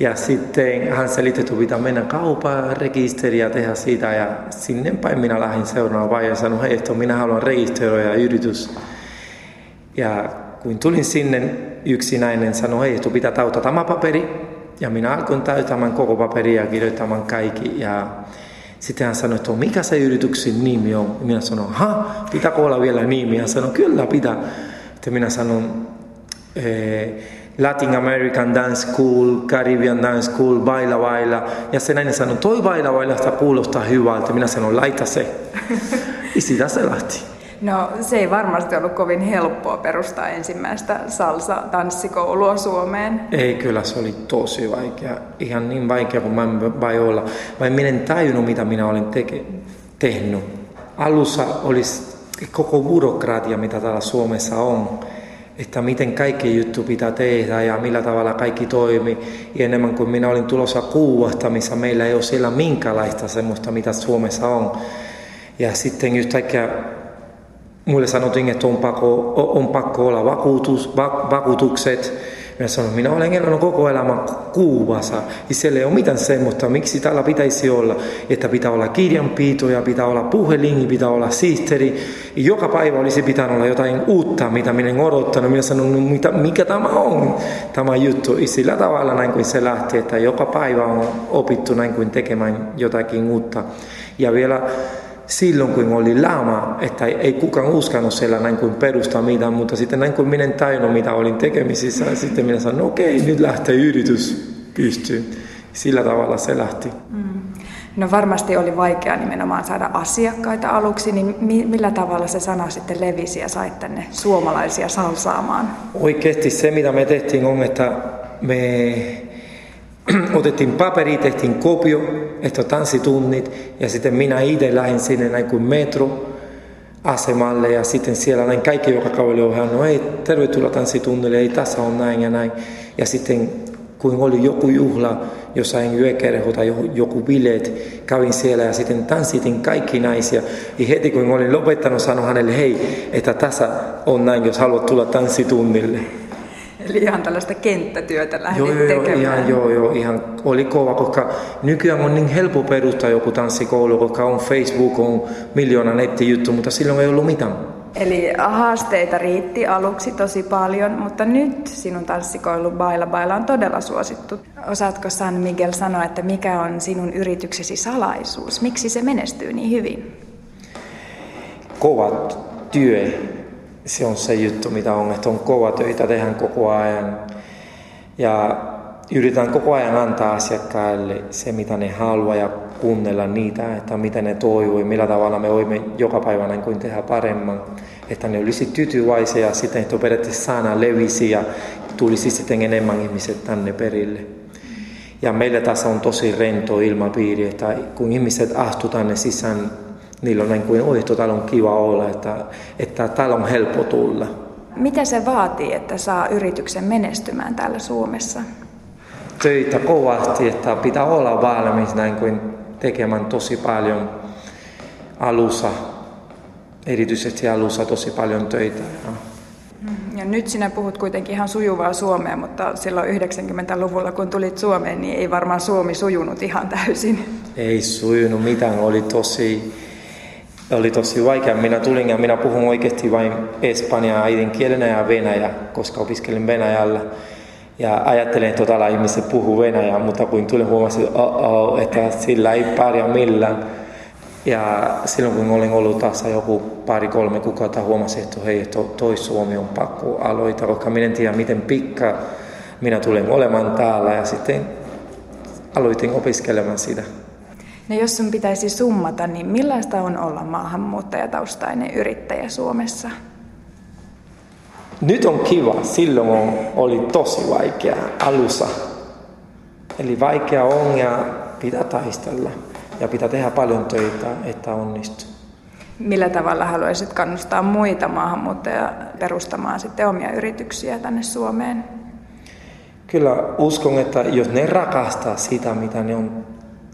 Speaker 5: Ja sitten hän selitti, että pitää mennä kaupaan rekisteriä ja tehdä siitä. Ja sinne päin minä lähdin seuraavaan vaiheeseen ja sanoin, hei, että minä haluan rekisteröidä yritys. Ja kun tulin sinne, yksi nainen sanoi, hei, että pitää täyttää tämä paperi. Ja minä alkoin täyttämään koko paperia ja kirjoittamaan kaikki. Ja sitten hän sanoi, että mikä se yrityksen nimi on. Ja minä sanoin, ha, pitääkö olla vielä nimi? Hän sanoi, kyllä pitää. Sitten minä sanon, eh, Latin American Dance School, Caribbean Dance School, Baila Baila. Ja se nainen sanoi, toi Baila Baila sitä kuulostaa hyvältä. Minä sanoin, laita se. ja (laughs) sitä se lähti.
Speaker 6: No se ei varmasti ollut kovin helppoa perustaa ensimmäistä salsa-tanssikoulua Suomeen.
Speaker 5: Ei, kyllä se oli tosi vaikea. Ihan niin vaikea kuin mä vai olla. Vai minä en tajunnut, mitä minä olen teke- tehnyt. Alussa olisi koko burokratia, mitä täällä Suomessa on että miten kaikki juttu pitää tehdä ja millä tavalla kaikki toimii. Ja enemmän kuin minä olin tulossa Kuuvasta, missä meillä ei ole siellä minkälaista semmoista, mitä Suomessa on. Ja sitten yhtäkkiä mulle sanottiin, että on pakko, on pakko olla vakuutus, vakuutukset, minä sanoin, minä olen elänyt koko elämän Kuubassa. Ja siellä ei ole mitään semmoista, miksi täällä pitäisi olla. Että pitää olla kirjanpito ja pitää olla puhelin, pitää olla siisteri. Joka päivä olisi pitänyt olla jotain uutta, mitä minä en odottanut. Minä sanoin, no, mitä, mikä tämä on, tämä juttu. Ja sillä tavalla näin kuin se lähti, että joka päivä on opittu näin kuin tekemään jotakin uutta. Ja vielä silloin, kun oli lama, että ei kukaan uskonut siellä näin kuin perustaa mitään, mutta sitten näin kuin minä tajunnut, mitä olin tekemisissä, ja sitten minä sanoin, no okei, nyt lähtee yritys pystyyn. Sillä tavalla se lähti. Mm.
Speaker 6: No varmasti oli vaikea nimenomaan saada asiakkaita aluksi, niin millä tavalla se sana sitten levisi ja sait tänne suomalaisia salsaamaan?
Speaker 5: Oikeasti se, mitä me tehtiin, on, että me otettiin paperi, tehtiin kopio, että tanssitunnit ja sitten minä itse lähdin sinne näin kuin metro asemalle ja sitten siellä näin kaikki, joka käveli ohi, no ei, tervetuloa tanssitunnille, ei tässä on näin ja näin. Ja sitten kun oli joku juhla, jossain yökerho tai joku bileet, kävin siellä ja sitten tanssitin kaikki naisia. Ja heti kun olin lopettanut, sanoin hänelle, hei, että tässä on näin, jos haluat tulla tanssitunnille.
Speaker 6: Eli ihan tällaista kenttätyötä lähdit
Speaker 5: joo, joo,
Speaker 6: tekemään.
Speaker 5: Ihan, joo, joo, ihan oli kova, koska nykyään on niin helppo perustaa joku tanssikoulu, koska on Facebook, on miljoona nettijuttu, mutta silloin ei ollut mitään.
Speaker 6: Eli haasteita riitti aluksi tosi paljon, mutta nyt sinun tanssikoulu Baila Baila on todella suosittu. Osaatko San Miguel sanoa, että mikä on sinun yrityksesi salaisuus? Miksi se menestyy niin hyvin?
Speaker 5: Kovat työ se on se juttu, mitä on, että on kova töitä, tehdään koko ajan. Ja yritetään koko ajan antaa asiakkaille se, mitä ne haluaa ja kuunnella niitä, että mitä ne toivoo millä tavalla me voimme joka päivä näin kuin tehdä paremman. Että ne olisi tyytyväisiä ja sitten, että periaatteessa sana levisi ja tulisi sitten enemmän ihmiset tänne perille. Ja meillä tässä on tosi rento ilmapiiri, että kun ihmiset astutaan tänne sisään niillä on niin kuin, oi, täällä on kiva olla, että, että täällä on helppo tulla.
Speaker 6: Mitä se vaatii, että saa yrityksen menestymään täällä Suomessa?
Speaker 5: Töitä kovasti, että pitää olla valmis näin kuin tekemään tosi paljon alussa, erityisesti alussa tosi paljon töitä.
Speaker 6: Ja nyt sinä puhut kuitenkin ihan sujuvaa suomea, mutta silloin 90-luvulla kun tulit Suomeen, niin ei varmaan suomi sujunut ihan täysin.
Speaker 5: Ei sujunut mitään, oli tosi oli tosi vaikea. Minä tulin ja minä puhun oikeasti vain espanjaa äidinkielenä ja venäjä, koska opiskelin Venäjällä. Ja ajattelin, että täällä ihmiset puhuu venäjää, mutta kun tulin huomasin, että, oh, oh, että sillä ei pärjää millään. Ja silloin kun olin ollut taas joku pari-kolme kuukautta, huomasin, että hei, to, toi Suomi on pakko aloittaa, koska minä en tiedä, miten pikka minä tulen olemaan täällä. Ja sitten aloitin opiskelemaan sitä.
Speaker 6: No jos sun pitäisi summata, niin millaista on olla maahanmuuttajataustainen yrittäjä Suomessa?
Speaker 5: Nyt on kiva, silloin on, oli tosi vaikea alussa. Eli vaikea on ja pitää taistella ja pitää tehdä paljon töitä, että onnistuu.
Speaker 6: Millä tavalla haluaisit kannustaa muita maahanmuuttajia perustamaan sitten omia yrityksiä tänne Suomeen?
Speaker 5: Kyllä uskon, että jos ne rakastaa sitä, mitä ne on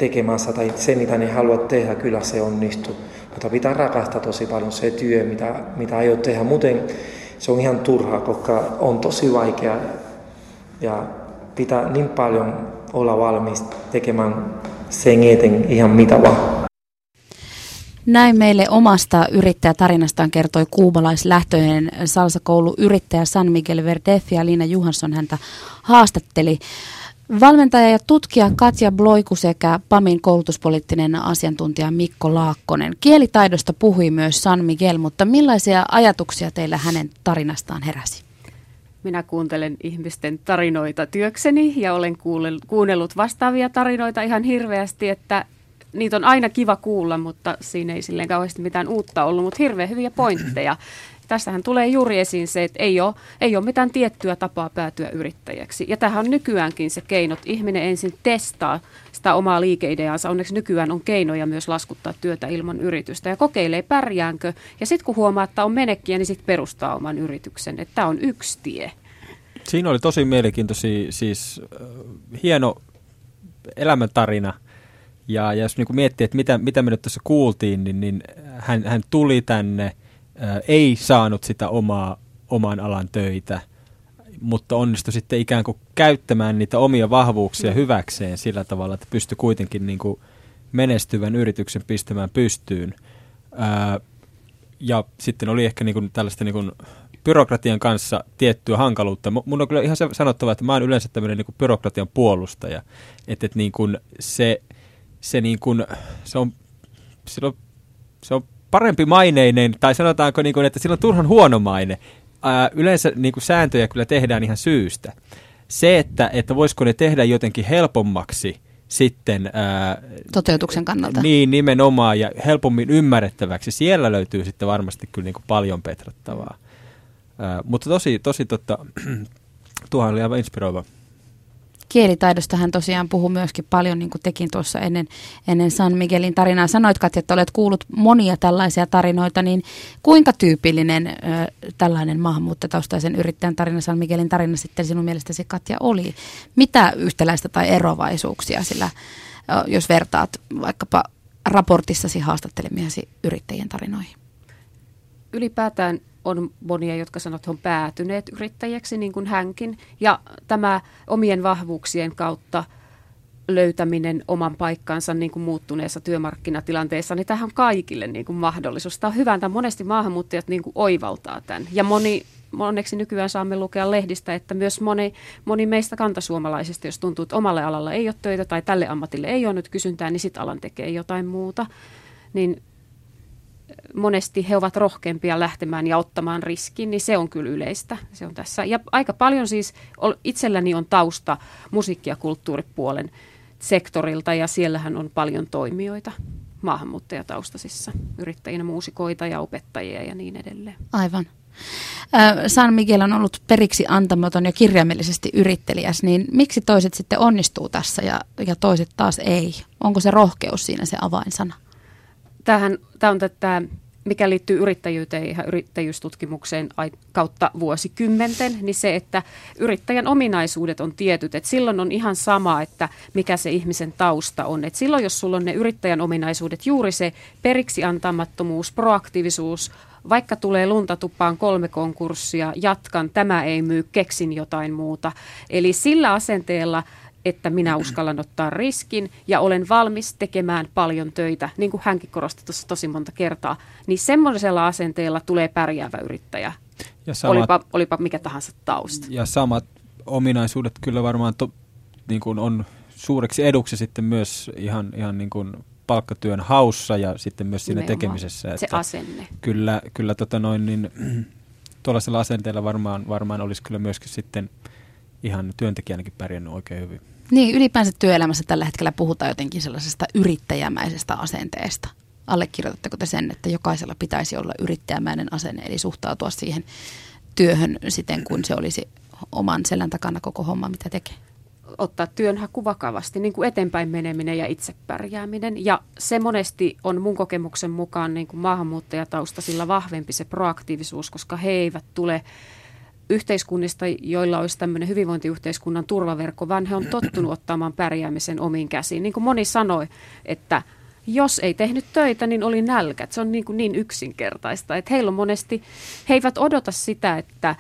Speaker 5: tekemässä tai se, mitä ne haluat tehdä, kyllä se onnistuu. Mutta pitää rakastaa tosi paljon se työ, mitä, mitä aiot tehdä. Muuten se on ihan turhaa, koska on tosi vaikea ja pitää niin paljon olla valmis tekemään sen eteen ihan mitä vaan.
Speaker 1: Näin meille omasta yrittäjätarinastaan kertoi kuubalaislähtöinen salsakoulu yrittäjä San Miguel Verdef ja Liina Johansson häntä haastatteli. Valmentaja ja tutkija Katja Bloiku sekä PAMin koulutuspoliittinen asiantuntija Mikko Laakkonen. Kielitaidosta puhui myös San Miguel, mutta millaisia ajatuksia teillä hänen tarinastaan heräsi?
Speaker 4: Minä kuuntelen ihmisten tarinoita työkseni ja olen kuunnellut vastaavia tarinoita ihan hirveästi, että niitä on aina kiva kuulla, mutta siinä ei silleen kauheasti mitään uutta ollut, mutta hirveän hyviä pointteja Tässähän tulee juuri esiin se, että ei ole, ei ole mitään tiettyä tapaa päätyä yrittäjäksi. Ja tähän on nykyäänkin se keino, että ihminen ensin testaa sitä omaa liikeideaansa. Onneksi nykyään on keinoja myös laskuttaa työtä ilman yritystä ja kokeilee pärjäänkö. Ja sitten kun huomaa, että on menekkiä, niin sitten perustaa oman yrityksen. Että tämä on yksi tie.
Speaker 3: Siinä oli tosi mielenkiintoisia, siis äh, hieno elämäntarina. Ja, ja jos niin miettii, että mitä, mitä me nyt tässä kuultiin, niin, niin hän, hän tuli tänne, ei saanut sitä omaa, oman alan töitä, mutta onnistui sitten ikään kuin käyttämään niitä omia vahvuuksia mm. hyväkseen sillä tavalla, että pystyi kuitenkin niin kuin menestyvän yrityksen pistämään pystyyn. Ää, ja sitten oli ehkä niin kuin tällaista niin kuin byrokratian kanssa tiettyä hankaluutta. Mun on kyllä ihan sanottava, että mä oon yleensä tämmöinen niin kuin byrokratian puolustaja. Että, että niin kuin se, se, niin kuin, se, on, se, on, se on parempi maineinen, tai sanotaanko, niin kuin, että sillä on turhan huono maine. Ää, yleensä niin kuin sääntöjä kyllä tehdään ihan syystä. Se, että, että voisiko ne tehdä jotenkin helpommaksi – sitten... Ää,
Speaker 1: Toteutuksen kannalta.
Speaker 3: Niin, nimenomaan ja helpommin ymmärrettäväksi. Siellä löytyy sitten varmasti kyllä niin kuin paljon petrattavaa. Ää, mutta tosi, tosi totta, (clears throat) tuohan oli aivan inspiroiva.
Speaker 1: Kielitaidosta hän tosiaan puhuu myöskin paljon, niin kuin tekin tuossa ennen, ennen San Miguelin tarinaa sanoit, Katja, että olet kuullut monia tällaisia tarinoita, niin kuinka tyypillinen ö, tällainen maahanmuuttajataustaisen yrittäjän tarina, San Miguelin tarina sitten sinun mielestäsi Katja oli? Mitä yhtäläistä tai erovaisuuksia sillä, ö, jos vertaat vaikkapa raportissasi haastattelemiasi yrittäjien tarinoihin?
Speaker 4: Ylipäätään on monia, jotka sanovat, että on päätyneet yrittäjäksi, niin kuin hänkin. Ja tämä omien vahvuuksien kautta löytäminen oman paikkansa niin kuin muuttuneessa työmarkkinatilanteessa, niin tähän on kaikille niin kuin mahdollisuus. Tämä on hyvä, että monesti maahanmuuttajat niin kuin oivaltaa tämän. Ja moni, onneksi nykyään saamme lukea lehdistä, että myös moni, moni meistä kantasuomalaisista, jos tuntuu, että omalle alalla ei ole töitä tai tälle ammatille ei ole nyt kysyntää, niin sitten alan tekee jotain muuta. Niin monesti he ovat rohkeampia lähtemään ja ottamaan riskin, niin se on kyllä yleistä. Se on tässä. Ja aika paljon siis itselläni on tausta musiikki- ja kulttuuripuolen sektorilta ja siellähän on paljon toimijoita maahanmuuttajataustaisissa, yrittäjinä, muusikoita ja opettajia ja niin edelleen.
Speaker 1: Aivan. San Miguel on ollut periksi antamaton ja kirjaimellisesti yrittelijäs, niin miksi toiset sitten onnistuu tässä ja, ja toiset taas ei? Onko se rohkeus siinä se avainsana?
Speaker 4: Tämähän, tämä on tätä, mikä liittyy yrittäjyyteen ja yrittäjyystutkimukseen kautta vuosikymmenten, niin se, että yrittäjän ominaisuudet on tietyt, että silloin on ihan sama, että mikä se ihmisen tausta on. Että silloin, jos sulla on ne yrittäjän ominaisuudet, juuri se periksi antamattomuus, proaktiivisuus, vaikka tulee luntatupaan kolme konkurssia, jatkan, tämä ei myy, keksin jotain muuta. Eli sillä asenteella – että minä uskallan ottaa riskin ja olen valmis tekemään paljon töitä, niin kuin hänkin korosti tuossa tosi monta kertaa, niin semmoisella asenteella tulee pärjäävä yrittäjä, ja samat, olipa, olipa mikä tahansa tausta.
Speaker 3: Ja samat ominaisuudet kyllä varmaan to, niin kuin on suureksi eduksi sitten myös ihan, ihan niin kuin palkkatyön haussa ja sitten myös siinä Nimenomaan. tekemisessä.
Speaker 4: Että se asenne.
Speaker 3: Kyllä, kyllä tota noin, niin, (clears throat) tuollaisella asenteella varmaan, varmaan olisi kyllä myöskin sitten ihan työntekijänäkin pärjännyt oikein hyvin.
Speaker 1: Niin, ylipäänsä työelämässä tällä hetkellä puhutaan jotenkin sellaisesta yrittäjämäisestä asenteesta. Allekirjoitatteko te sen, että jokaisella pitäisi olla yrittäjämäinen asenne, eli suhtautua siihen työhön siten, kuin se olisi oman selän takana koko homma, mitä tekee?
Speaker 4: ottaa työnhaku vakavasti, niin kuin eteenpäin meneminen ja itse pärjääminen. Ja se monesti on mun kokemuksen mukaan niin kuin maahanmuuttajataustaisilla vahvempi se proaktiivisuus, koska he eivät tule yhteiskunnista, joilla olisi tämmöinen hyvinvointiyhteiskunnan turvaverkko, vaan he on tottunut (clears throat) ottamaan pärjäämisen omiin käsiin. Niin kuin moni sanoi, että jos ei tehnyt töitä, niin oli nälkä. Se on niin, kuin niin yksinkertaista. Että heillä on monesti, he eivät odota sitä, että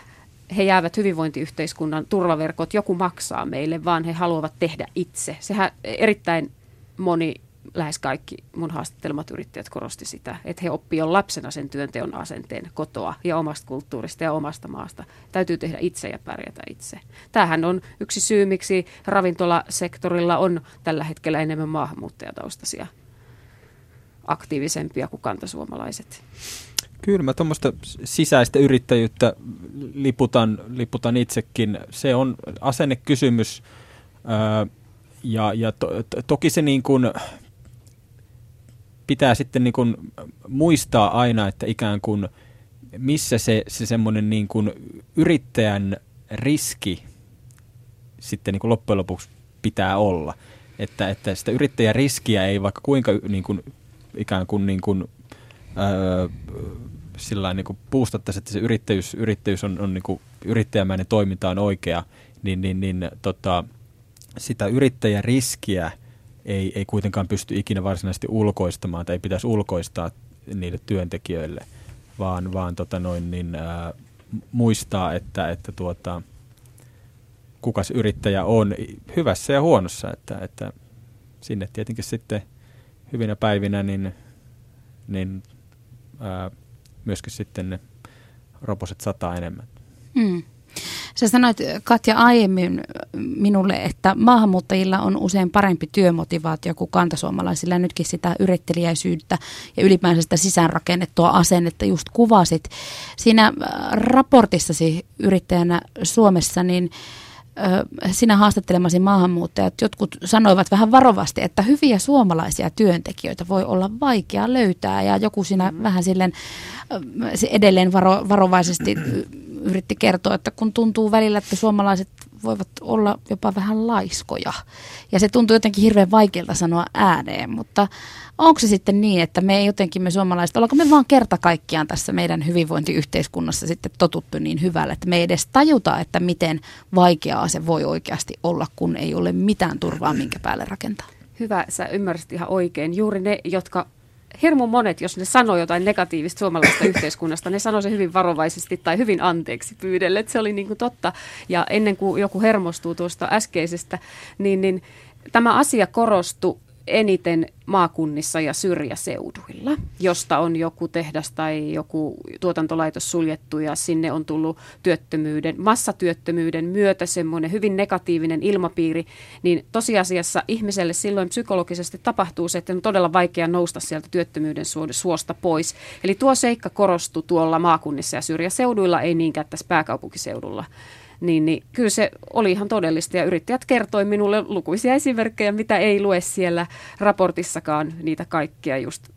Speaker 4: he jäävät hyvinvointiyhteiskunnan turvaverkot, joku maksaa meille, vaan he haluavat tehdä itse. Sehän erittäin moni lähes kaikki mun haastattelemat yrittäjät korosti sitä, että he oppii jo lapsena sen työnteon asenteen kotoa ja omasta kulttuurista ja omasta maasta. Täytyy tehdä itse ja pärjätä itse. Tämähän on yksi syy, miksi ravintolasektorilla on tällä hetkellä enemmän maahanmuuttajataustaisia aktiivisempia kuin kantasuomalaiset.
Speaker 3: Kyllä mä tuommoista sisäistä yrittäjyyttä liputan, liputan itsekin. Se on asennekysymys ja, ja to, to, toki se niin kuin pitää sitten niin kuin muistaa aina, että ikään kuin missä se, se semmoinen niin kuin yrittäjän riski sitten niin kuin loppujen lopuksi pitää olla. Että, että sitä yrittäjän riskiä ei vaikka kuinka niin kuin, ikään kuin, niin kuin öö, sillä niin puustattaisiin, että se yrittäjyys, yrittäjyys on, on niin kuin, yrittäjämäinen toiminta on oikea, niin, niin, niin tota, sitä yrittäjän riskiä ei, ei kuitenkaan pysty ikinä varsinaisesti ulkoistamaan tai ei pitäisi ulkoistaa niille työntekijöille, vaan, vaan tota noin, niin, ää, muistaa, että, että tuota, kuka se yrittäjä on hyvässä ja huonossa, että, että sinne tietenkin sitten hyvinä päivinä niin, niin ää, myöskin sitten ne roposet sataa enemmän.
Speaker 1: Mm. Sä sanoit Katja aiemmin minulle, että maahanmuuttajilla on usein parempi työmotivaatio kuin kantasuomalaisilla. Nytkin sitä yrittelijäisyyttä ja ylipäänsä sitä sisäänrakennettua asennetta just kuvasit. Siinä äh, raportissasi yrittäjänä Suomessa, niin sinä haastattelemasi maahanmuuttajat, jotkut sanoivat vähän varovasti, että hyviä suomalaisia työntekijöitä voi olla vaikea löytää ja joku siinä mm. vähän silleen edelleen varo, varovaisesti (clears throat) yritti kertoa, että kun tuntuu välillä, että suomalaiset voivat olla jopa vähän laiskoja. Ja se tuntuu jotenkin hirveän vaikealta sanoa ääneen, mutta onko se sitten niin, että me ei jotenkin me suomalaiset, ollaanko me vaan kerta kaikkiaan tässä meidän hyvinvointiyhteiskunnassa sitten totuttu niin hyvälle, että me ei edes tajuta, että miten vaikeaa se voi oikeasti olla, kun ei ole mitään turvaa, minkä päälle rakentaa.
Speaker 4: Hyvä, sä ymmärsit ihan oikein. Juuri ne, jotka hirmu monet, jos ne sanoo jotain negatiivista suomalaisesta (coughs) yhteiskunnasta, ne sanoo se hyvin varovaisesti tai hyvin anteeksi pyydelle, että se oli niin kuin totta. Ja ennen kuin joku hermostuu tuosta äskeisestä, niin, niin tämä asia korostui eniten maakunnissa ja syrjäseuduilla, josta on joku tehdas tai joku tuotantolaitos suljettu ja sinne on tullut työttömyyden, massatyöttömyyden myötä semmoinen hyvin negatiivinen ilmapiiri, niin tosiasiassa ihmiselle silloin psykologisesti tapahtuu se, että on todella vaikea nousta sieltä työttömyyden suosta pois. Eli tuo seikka korostui tuolla maakunnissa ja syrjäseuduilla, ei niinkään tässä pääkaupunkiseudulla niin, niin kyllä se oli ihan todellista. Ja yrittäjät kertoi minulle lukuisia esimerkkejä, mitä ei lue siellä raportissakaan niitä kaikkia just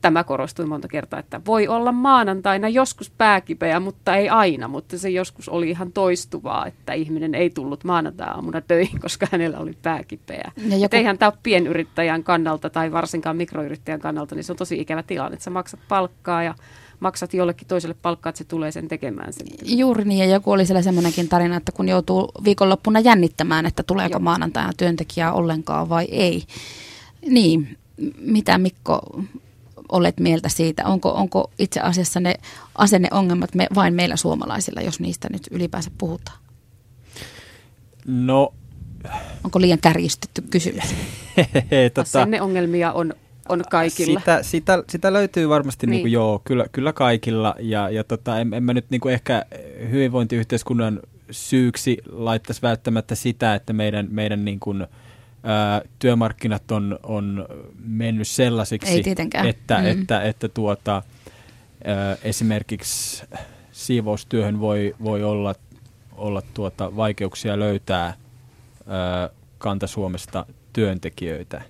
Speaker 4: tämä korostui monta kertaa, että voi olla maanantaina joskus pääkipeä, mutta ei aina, mutta se joskus oli ihan toistuvaa, että ihminen ei tullut maanantai-aamuna töihin, (laughs) koska hänellä oli pääkipeä. Ja joku... Eihän tämä ole pienyrittäjän kannalta tai varsinkaan mikroyrittäjän kannalta, niin se on tosi ikävä tilanne, että sä maksat palkkaa ja maksat jollekin toiselle palkkaa, että se tulee sen tekemään sen.
Speaker 1: Juuri niin, ja joku oli siellä semmoinenkin tarina, että kun joutuu viikonloppuna jännittämään, että tuleeko Joo. maanantaina työntekijää ollenkaan vai ei. Niin, mitä Mikko olet mieltä siitä? Onko, onko itse asiassa ne asenneongelmat me, vain meillä suomalaisilla, jos niistä nyt ylipäänsä puhutaan?
Speaker 3: No...
Speaker 1: Onko liian kärjistetty kysymys? (laughs)
Speaker 4: tota, Asenneongelmia on on kaikilla.
Speaker 3: Sitä, sitä, sitä löytyy varmasti niin. Niin kuin, joo, kyllä, kyllä kaikilla. Ja, ja tota, en, en mä nyt niin kuin ehkä hyvinvointiyhteiskunnan syyksi laittaisi välttämättä sitä, että meidän, meidän niin kuin, ää, työmarkkinat on, on mennyt sellaisiksi,
Speaker 1: Ei
Speaker 3: että, mm. että, että tuota, ää, esimerkiksi siivoustyöhön voi, voi olla, olla tuota, vaikeuksia löytää ää, Kanta-Suomesta työntekijöitä.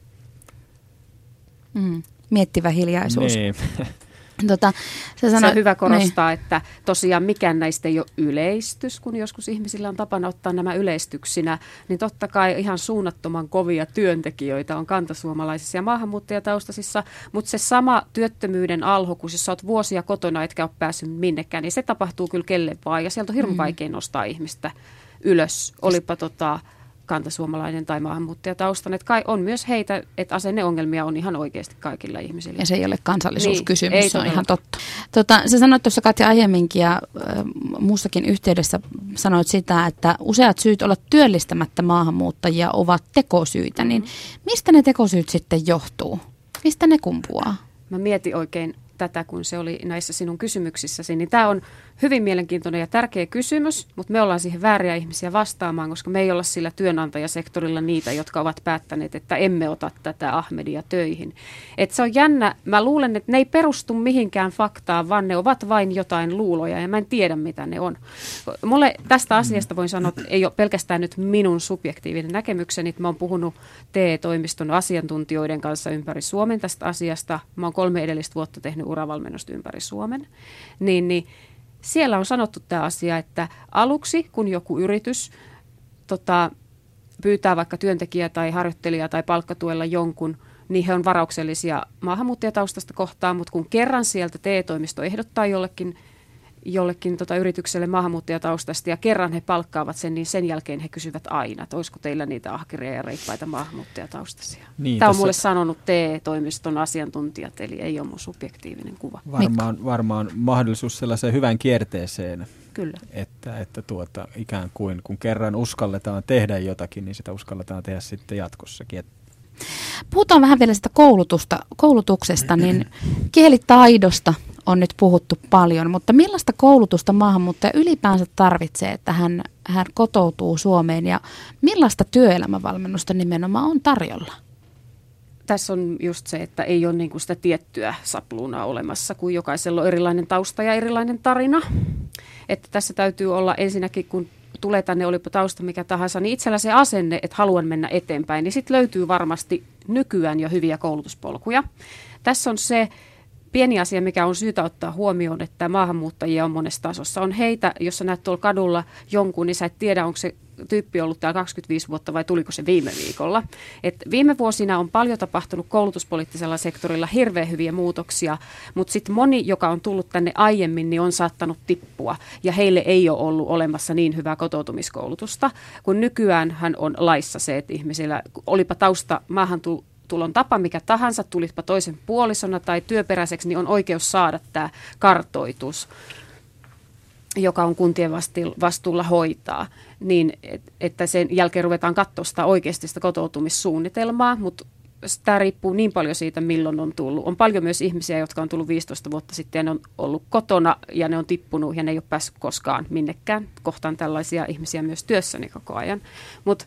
Speaker 1: Mm. Miettivä hiljaisuus.
Speaker 3: Niin. (laughs)
Speaker 1: Tota,
Speaker 4: se, on hyvä korostaa, niin. että tosiaan mikään näistä ei ole yleistys, kun joskus ihmisillä on tapana ottaa nämä yleistyksinä, niin totta kai ihan suunnattoman kovia työntekijöitä on kantasuomalaisissa ja maahanmuuttajataustaisissa, mutta se sama työttömyyden alho, kun jos olet vuosia kotona etkä ole päässyt minnekään, niin se tapahtuu kyllä kelle vaan ja sieltä on hirveän mm. vaikea nostaa ihmistä ylös, olipa tota, kantasuomalainen tai maahanmuuttajataustan. Että kai on myös heitä, että asenneongelmia on ihan oikeasti kaikilla ihmisillä.
Speaker 1: Ja se ei ole kansallisuuskysymys, niin, ei se on ihan totta. Tota, sä sanoit tuossa Katja aiemminkin ja äh, muussakin yhteydessä sanoit sitä, että useat syyt olla työllistämättä maahanmuuttajia ovat tekosyitä. Niin mm-hmm. mistä ne tekosyyt sitten johtuu? Mistä ne kumpuaa?
Speaker 4: Mä mietin oikein tätä, kun se oli näissä sinun kysymyksissäsi, niin tämä on hyvin mielenkiintoinen ja tärkeä kysymys, mutta me ollaan siihen vääriä ihmisiä vastaamaan, koska me ei olla sillä työnantajasektorilla niitä, jotka ovat päättäneet, että emme ota tätä Ahmedia töihin. Et se on jännä. Mä luulen, että ne ei perustu mihinkään faktaan, vaan ne ovat vain jotain luuloja ja mä en tiedä, mitä ne on. Mulle tästä asiasta voin sanoa, että ei ole pelkästään nyt minun subjektiivinen näkemykseni. Mä oon puhunut TE-toimiston asiantuntijoiden kanssa ympäri Suomen tästä asiasta. Mä oon kolme edellistä vuotta tehnyt uravalmennusta ympäri Suomen. Niin, niin siellä on sanottu tämä asia, että aluksi kun joku yritys tota, pyytää vaikka työntekijä tai harjoittelija tai palkkatuella jonkun, niin he on varauksellisia maahanmuuttajataustasta kohtaan, mutta kun kerran sieltä TE-toimisto ehdottaa jollekin – jollekin tota, yritykselle maahanmuuttajataustasta ja kerran he palkkaavat sen, niin sen jälkeen he kysyvät aina, että olisiko teillä niitä ahkeria ja reippaita maahanmuuttajataustaisia. Niin, Tämä on mulle sanonut TE-toimiston asiantuntijat, eli ei ole mun subjektiivinen kuva.
Speaker 3: Varmaan, varmaan mahdollisuus sellaiseen hyvään kierteeseen.
Speaker 4: Kyllä.
Speaker 3: Että, että tuota, ikään kuin kun kerran uskalletaan tehdä jotakin, niin sitä uskalletaan tehdä sitten jatkossakin.
Speaker 1: Puhutaan vähän vielä sitä koulutusta, koulutuksesta, niin kielitaidosta on nyt puhuttu paljon, mutta millaista koulutusta maahanmuuttaja ylipäänsä tarvitsee, että hän, hän kotoutuu Suomeen ja millaista työelämävalmennusta nimenomaan on tarjolla?
Speaker 4: Tässä on just se, että ei ole niin sitä tiettyä sapluunaa olemassa, kun jokaisella on erilainen tausta ja erilainen tarina. Että tässä täytyy olla ensinnäkin, kun tulee tänne, olipa tausta mikä tahansa, niin itsellä se asenne, että haluan mennä eteenpäin, niin sitten löytyy varmasti nykyään jo hyviä koulutuspolkuja. Tässä on se, pieni asia, mikä on syytä ottaa huomioon, että maahanmuuttajia on monessa tasossa. On heitä, jos sä näet tuolla kadulla jonkun, niin sä et tiedä, onko se tyyppi ollut täällä 25 vuotta vai tuliko se viime viikolla. Et viime vuosina on paljon tapahtunut koulutuspoliittisella sektorilla hirveän hyviä muutoksia, mutta sitten moni, joka on tullut tänne aiemmin, niin on saattanut tippua ja heille ei ole ollut olemassa niin hyvää kotoutumiskoulutusta, kun nykyään hän on laissa se, että ihmisillä, olipa tausta maahan tulon tapa mikä tahansa, tulitpa toisen puolisona tai työperäiseksi, niin on oikeus saada tämä kartoitus, joka on kuntien vastuulla hoitaa, niin että sen jälkeen ruvetaan katsoa sitä oikeasti sitä kotoutumissuunnitelmaa, mutta tämä riippuu niin paljon siitä, milloin on tullut. On paljon myös ihmisiä, jotka on tullut 15 vuotta sitten ja ne on ollut kotona ja ne on tippunut ja ne ei ole päässyt koskaan minnekään. Kohtaan tällaisia ihmisiä myös työssäni koko ajan. Mutta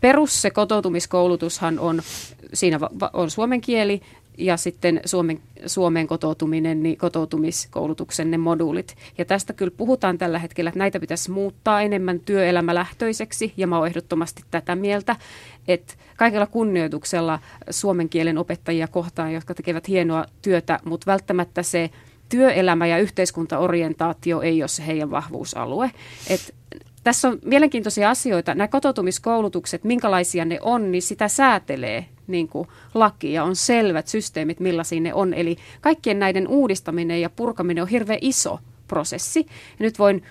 Speaker 4: perus se kotoutumiskoulutushan on, siinä on suomen kieli, ja sitten Suomen, Suomeen kotoutuminen, niin kotoutumiskoulutuksen ne moduulit. Ja tästä kyllä puhutaan tällä hetkellä, että näitä pitäisi muuttaa enemmän työelämälähtöiseksi, ja mä oon ehdottomasti tätä mieltä, että kaikella kunnioituksella suomen kielen opettajia kohtaan, jotka tekevät hienoa työtä, mutta välttämättä se työelämä ja yhteiskuntaorientaatio ei ole se heidän vahvuusalue. Et tässä on mielenkiintoisia asioita. Nämä kotoutumiskoulutukset, minkälaisia ne on, niin sitä säätelee niin kuin laki ja on selvät systeemit, millaisia ne on. Eli kaikkien näiden uudistaminen ja purkaminen on hirveän iso prosessi. Ja nyt voin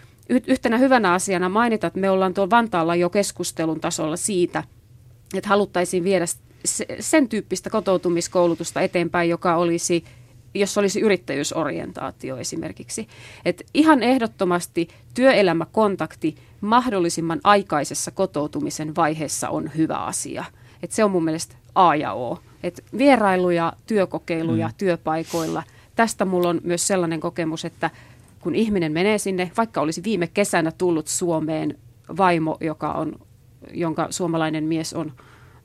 Speaker 4: yhtenä hyvänä asiana mainita, että me ollaan tuolla Vantaalla jo keskustelun tasolla siitä, että haluttaisiin viedä sen tyyppistä kotoutumiskoulutusta eteenpäin, joka olisi jos olisi yrittäjyysorientaatio esimerkiksi. Et ihan ehdottomasti työelämäkontakti mahdollisimman aikaisessa kotoutumisen vaiheessa on hyvä asia. Et se on mun mielestä A ja O. Et vierailuja, työkokeiluja mm. työpaikoilla. Tästä mulla on myös sellainen kokemus, että kun ihminen menee sinne, vaikka olisi viime kesänä tullut Suomeen vaimo, joka on, jonka suomalainen mies on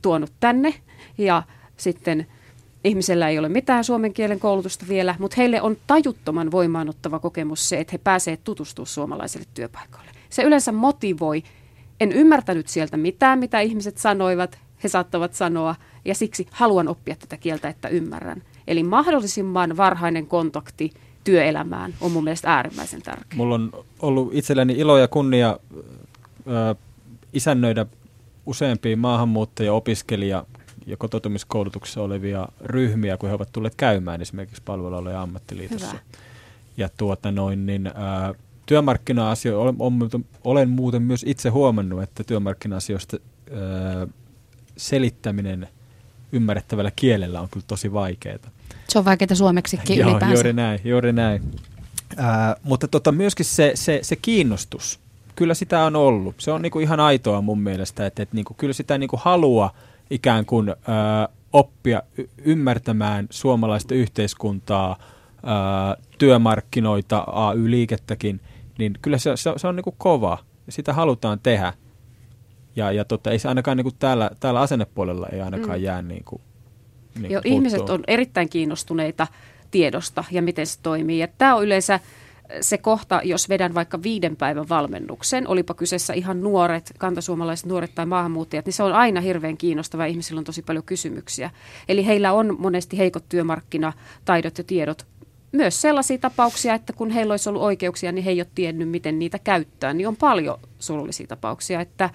Speaker 4: tuonut tänne, ja sitten ihmisellä ei ole mitään suomen kielen koulutusta vielä, mutta heille on tajuttoman voimaanottava kokemus se, että he pääsevät tutustumaan suomalaisille työpaikoille. Se yleensä motivoi. En ymmärtänyt sieltä mitään, mitä ihmiset sanoivat, he saattavat sanoa, ja siksi haluan oppia tätä kieltä, että ymmärrän. Eli mahdollisimman varhainen kontakti työelämään on mun mielestä äärimmäisen tärkeä.
Speaker 3: Mulla on ollut itselläni ilo ja kunnia ö, isännöidä useampia maahanmuuttajia, opiskelija ja kotoutumiskoulutuksessa olevia ryhmiä, kun he ovat tulleet käymään esimerkiksi palvelualojen ammattiliitossa. Hyvä. Ja tuota noin, niin, ää, työmarkkina-asioita, olen, olen muuten myös itse huomannut, että työmarkkina-asioista ää, selittäminen ymmärrettävällä kielellä on kyllä tosi vaikeaa.
Speaker 1: Se on vaikeaa suomeksikin (laughs)
Speaker 3: Joo,
Speaker 1: ylipäänsä.
Speaker 3: Juuri näin, juuri näin. Ää, mutta tota, myöskin se, se, se kiinnostus, kyllä sitä on ollut. Se on niinku ihan aitoa mun mielestä, että et niinku, kyllä sitä niinku halua ikään kuin ää, oppia y- ymmärtämään suomalaista yhteiskuntaa, ää, työmarkkinoita, AY-liikettäkin – niin kyllä se, se, se on niin kuin kova. Sitä halutaan tehdä. Ja, ja tota, ei se ainakaan niin kuin täällä, täällä asennepuolella ei ainakaan mm. jää niin kuin,
Speaker 4: niin kuin ihmiset on erittäin kiinnostuneita tiedosta ja miten se toimii. Ja tämä on yleensä se kohta, jos vedän vaikka viiden päivän valmennuksen, olipa kyseessä ihan nuoret, kantasuomalaiset nuoret tai maahanmuuttajat, niin se on aina hirveän kiinnostava. Ihmisillä on tosi paljon kysymyksiä. Eli heillä on monesti heikot työmarkkinataidot ja tiedot. Myös sellaisia tapauksia, että kun heillä olisi ollut oikeuksia, niin he ei ole tiennyt, miten niitä käyttää. Niin on paljon surullisia tapauksia, että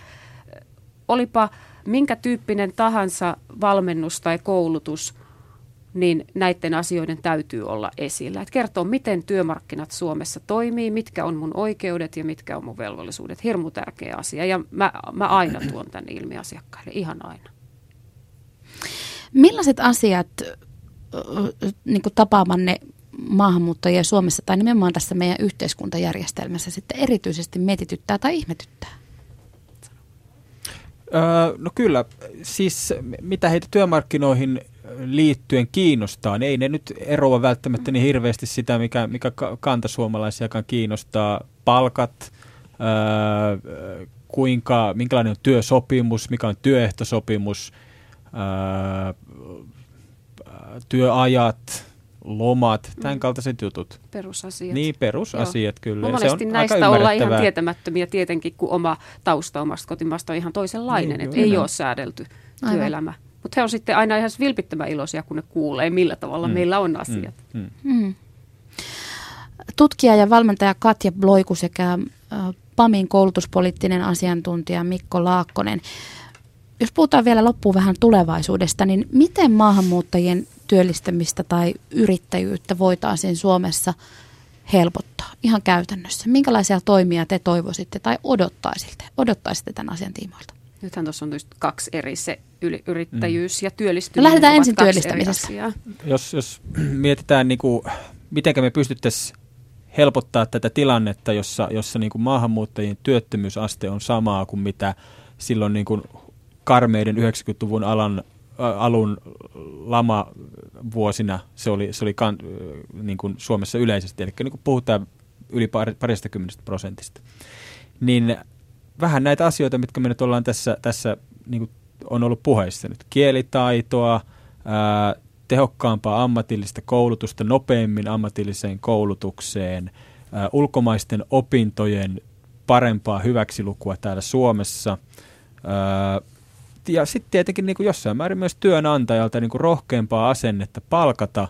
Speaker 4: olipa minkä tyyppinen tahansa valmennus tai koulutus – niin näiden asioiden täytyy olla esillä. Et kertoo, miten työmarkkinat Suomessa toimii, mitkä on mun oikeudet ja mitkä on mun velvollisuudet. Hirmu tärkeä asia ja mä, mä aina tuon tänne ilmi asiakkaille, ihan aina.
Speaker 1: Millaiset asiat niin tapaamanne maahanmuuttajia Suomessa tai nimenomaan tässä meidän yhteiskuntajärjestelmässä sitten erityisesti mietityttää tai ihmetyttää?
Speaker 3: No kyllä, siis mitä heitä työmarkkinoihin liittyen kiinnostaa, niin ei ne nyt eroa välttämättä niin hirveästi sitä, mikä, mikä kantasuomalaisiakaan kiinnostaa. Palkat, kuinka, minkälainen on työsopimus, mikä on työehtosopimus, työajat, lomat, tämän mm. kaltaiset jutut.
Speaker 4: Perusasiat.
Speaker 3: Niin, perusasiat Joo. kyllä.
Speaker 4: Monesti se on näistä ollaan ihan tietämättömiä tietenkin, kun oma tausta omasta kotimaasta on ihan toisenlainen, niin, että ei ole säädelty Aivan. työelämä. Mutta he on sitten aina ihan vilpittömän iloisia, kun ne kuulee, millä tavalla mm. meillä on asiat. Mm. Mm.
Speaker 1: Tutkija ja valmentaja Katja Bloiku sekä PAMin koulutuspoliittinen asiantuntija Mikko Laakkonen. Jos puhutaan vielä loppuun vähän tulevaisuudesta, niin miten maahanmuuttajien työllistämistä tai yrittäjyyttä voitaisiin Suomessa helpottaa ihan käytännössä? Minkälaisia toimia te toivoisitte tai odottaisitte, odottaisitte tämän asian tiimoilta?
Speaker 4: Nythän tuossa on kaksi eri se yrittäjyys mm. ja työllistyminen.
Speaker 1: No lähdetään ensin työllistämisestä.
Speaker 3: Jos, jos mietitään, niin kuin, miten me pystyttäisiin helpottaa tätä tilannetta, jossa, jossa niin kuin maahanmuuttajien työttömyysaste on samaa kuin mitä silloin niin kuin karmeiden 90-luvun alan, alun lama vuosina se oli, se oli kan, niin kuin Suomessa yleisesti, eli niin kuin puhutaan yli parista kymmenestä prosentista. Niin vähän näitä asioita, mitkä me nyt ollaan tässä, tässä niin kuin on ollut puheissa nyt. Kielitaitoa, ää, tehokkaampaa ammatillista koulutusta, nopeammin ammatilliseen koulutukseen, ää, ulkomaisten opintojen parempaa hyväksilukua täällä Suomessa. Ää, ja sitten tietenkin niin kuin jossain määrin myös työnantajalta niin kuin rohkeampaa asennetta palkata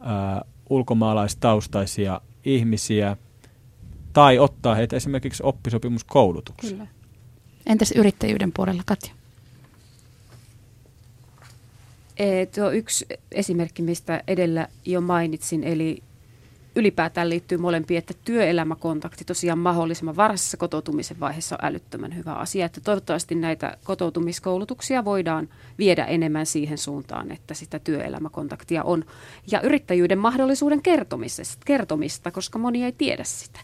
Speaker 3: ää, ulkomaalaistaustaisia ihmisiä tai ottaa heitä esimerkiksi oppisopimuskoulutukseen. Kyllä.
Speaker 1: Entäs yrittäjyyden puolella, Katja?
Speaker 4: Tuo yksi esimerkki, mistä edellä jo mainitsin, eli ylipäätään liittyy molempiin, että työelämäkontakti tosiaan mahdollisimman varhaisessa kotoutumisen vaiheessa on älyttömän hyvä asia. Että toivottavasti näitä kotoutumiskoulutuksia voidaan viedä enemmän siihen suuntaan, että sitä työelämäkontaktia on. Ja yrittäjyyden mahdollisuuden kertomista, koska moni ei tiedä sitä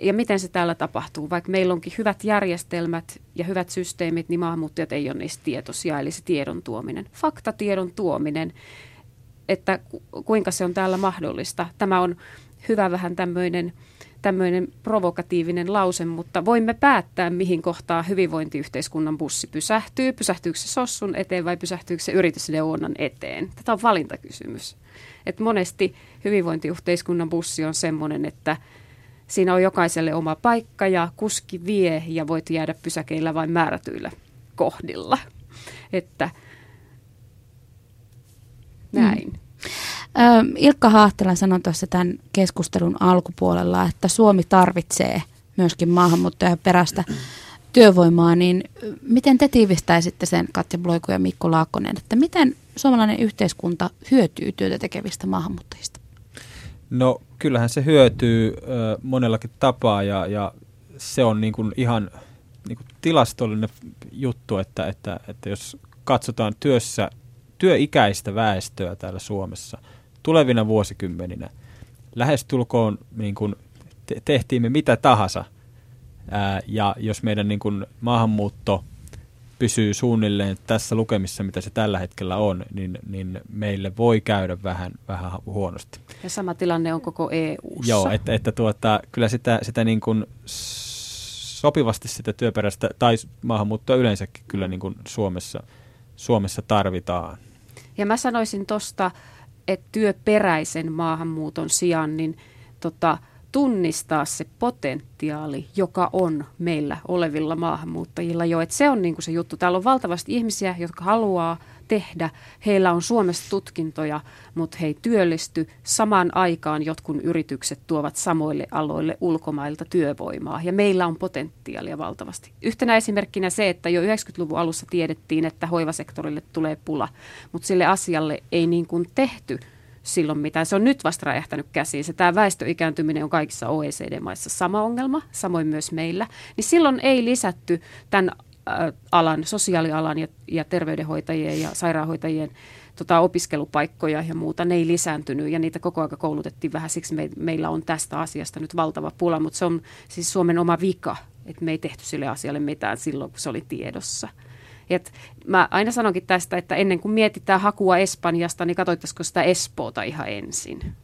Speaker 4: ja miten se täällä tapahtuu. Vaikka meillä onkin hyvät järjestelmät ja hyvät systeemit, niin maahanmuuttajat ei ole niistä tietoisia, eli se tiedon tuominen. Faktatiedon tuominen, että kuinka se on täällä mahdollista. Tämä on hyvä vähän tämmöinen tämmöinen provokatiivinen lause, mutta voimme päättää, mihin kohtaa hyvinvointiyhteiskunnan bussi pysähtyy. Pysähtyykö se sossun eteen vai pysähtyykö se yritysneuvonnan eteen? Tätä on valintakysymys. Et monesti hyvinvointiyhteiskunnan bussi on semmoinen, että Siinä on jokaiselle oma paikka ja kuski vie ja voit jäädä pysäkeillä vain määrätyillä kohdilla. Että näin. Mm.
Speaker 1: Ilkka Haahtela sanoi tuossa tämän keskustelun alkupuolella, että Suomi tarvitsee myöskin maahanmuuttajaperäistä työvoimaa, niin miten te tiivistäisitte sen, Katja Bloiku ja Mikko Laakkonen, että miten suomalainen yhteiskunta hyötyy työtä tekevistä maahanmuuttajista?
Speaker 3: No kyllähän se hyötyy ö, monellakin tapaa ja, ja se on niin kuin ihan niin kuin tilastollinen juttu, että, että, että jos katsotaan työssä työikäistä väestöä täällä Suomessa tulevina vuosikymmeninä, lähestulkoon niin kuin te- tehtiin me mitä tahansa, ää, ja jos meidän niin kuin maahanmuutto pysyy suunnilleen tässä lukemissa, mitä se tällä hetkellä on, niin, niin meille voi käydä vähän, vähän huonosti.
Speaker 4: Ja sama tilanne on koko eu
Speaker 3: Joo, että, että tuota, kyllä sitä, sitä niin kuin sopivasti sitä työperäistä tai maahanmuuttoa yleensäkin kyllä niin kuin Suomessa, Suomessa tarvitaan.
Speaker 4: Ja mä sanoisin tuosta, että työperäisen maahanmuuton sijaan, niin tota, tunnistaa se potentiaali, joka on meillä olevilla maahanmuuttajilla jo. Et se on niin kuin se juttu. Täällä on valtavasti ihmisiä, jotka haluaa tehdä. Heillä on Suomessa tutkintoja, mutta he ei työllisty. Samaan aikaan jotkun yritykset tuovat samoille aloille ulkomailta työvoimaa ja meillä on potentiaalia valtavasti. Yhtenä esimerkkinä se, että jo 90-luvun alussa tiedettiin, että hoivasektorille tulee pula, mutta sille asialle ei niin kuin tehty silloin mitään. Se on nyt vasta räjähtänyt käsiin. Se tämä väestöikääntyminen on kaikissa OECD-maissa sama ongelma, samoin myös meillä. Niin silloin ei lisätty tämän alan, sosiaalialan ja, ja terveydenhoitajien ja sairaanhoitajien tota, opiskelupaikkoja ja muuta, ne ei lisääntynyt ja niitä koko ajan koulutettiin vähän, siksi me, meillä on tästä asiasta nyt valtava pula, mutta se on siis Suomen oma vika, että me ei tehty sille asialle mitään silloin, kun se oli tiedossa. Et mä aina sanonkin tästä, että ennen kuin mietitään hakua Espanjasta, niin katsottaisiko sitä Espoota ihan ensin.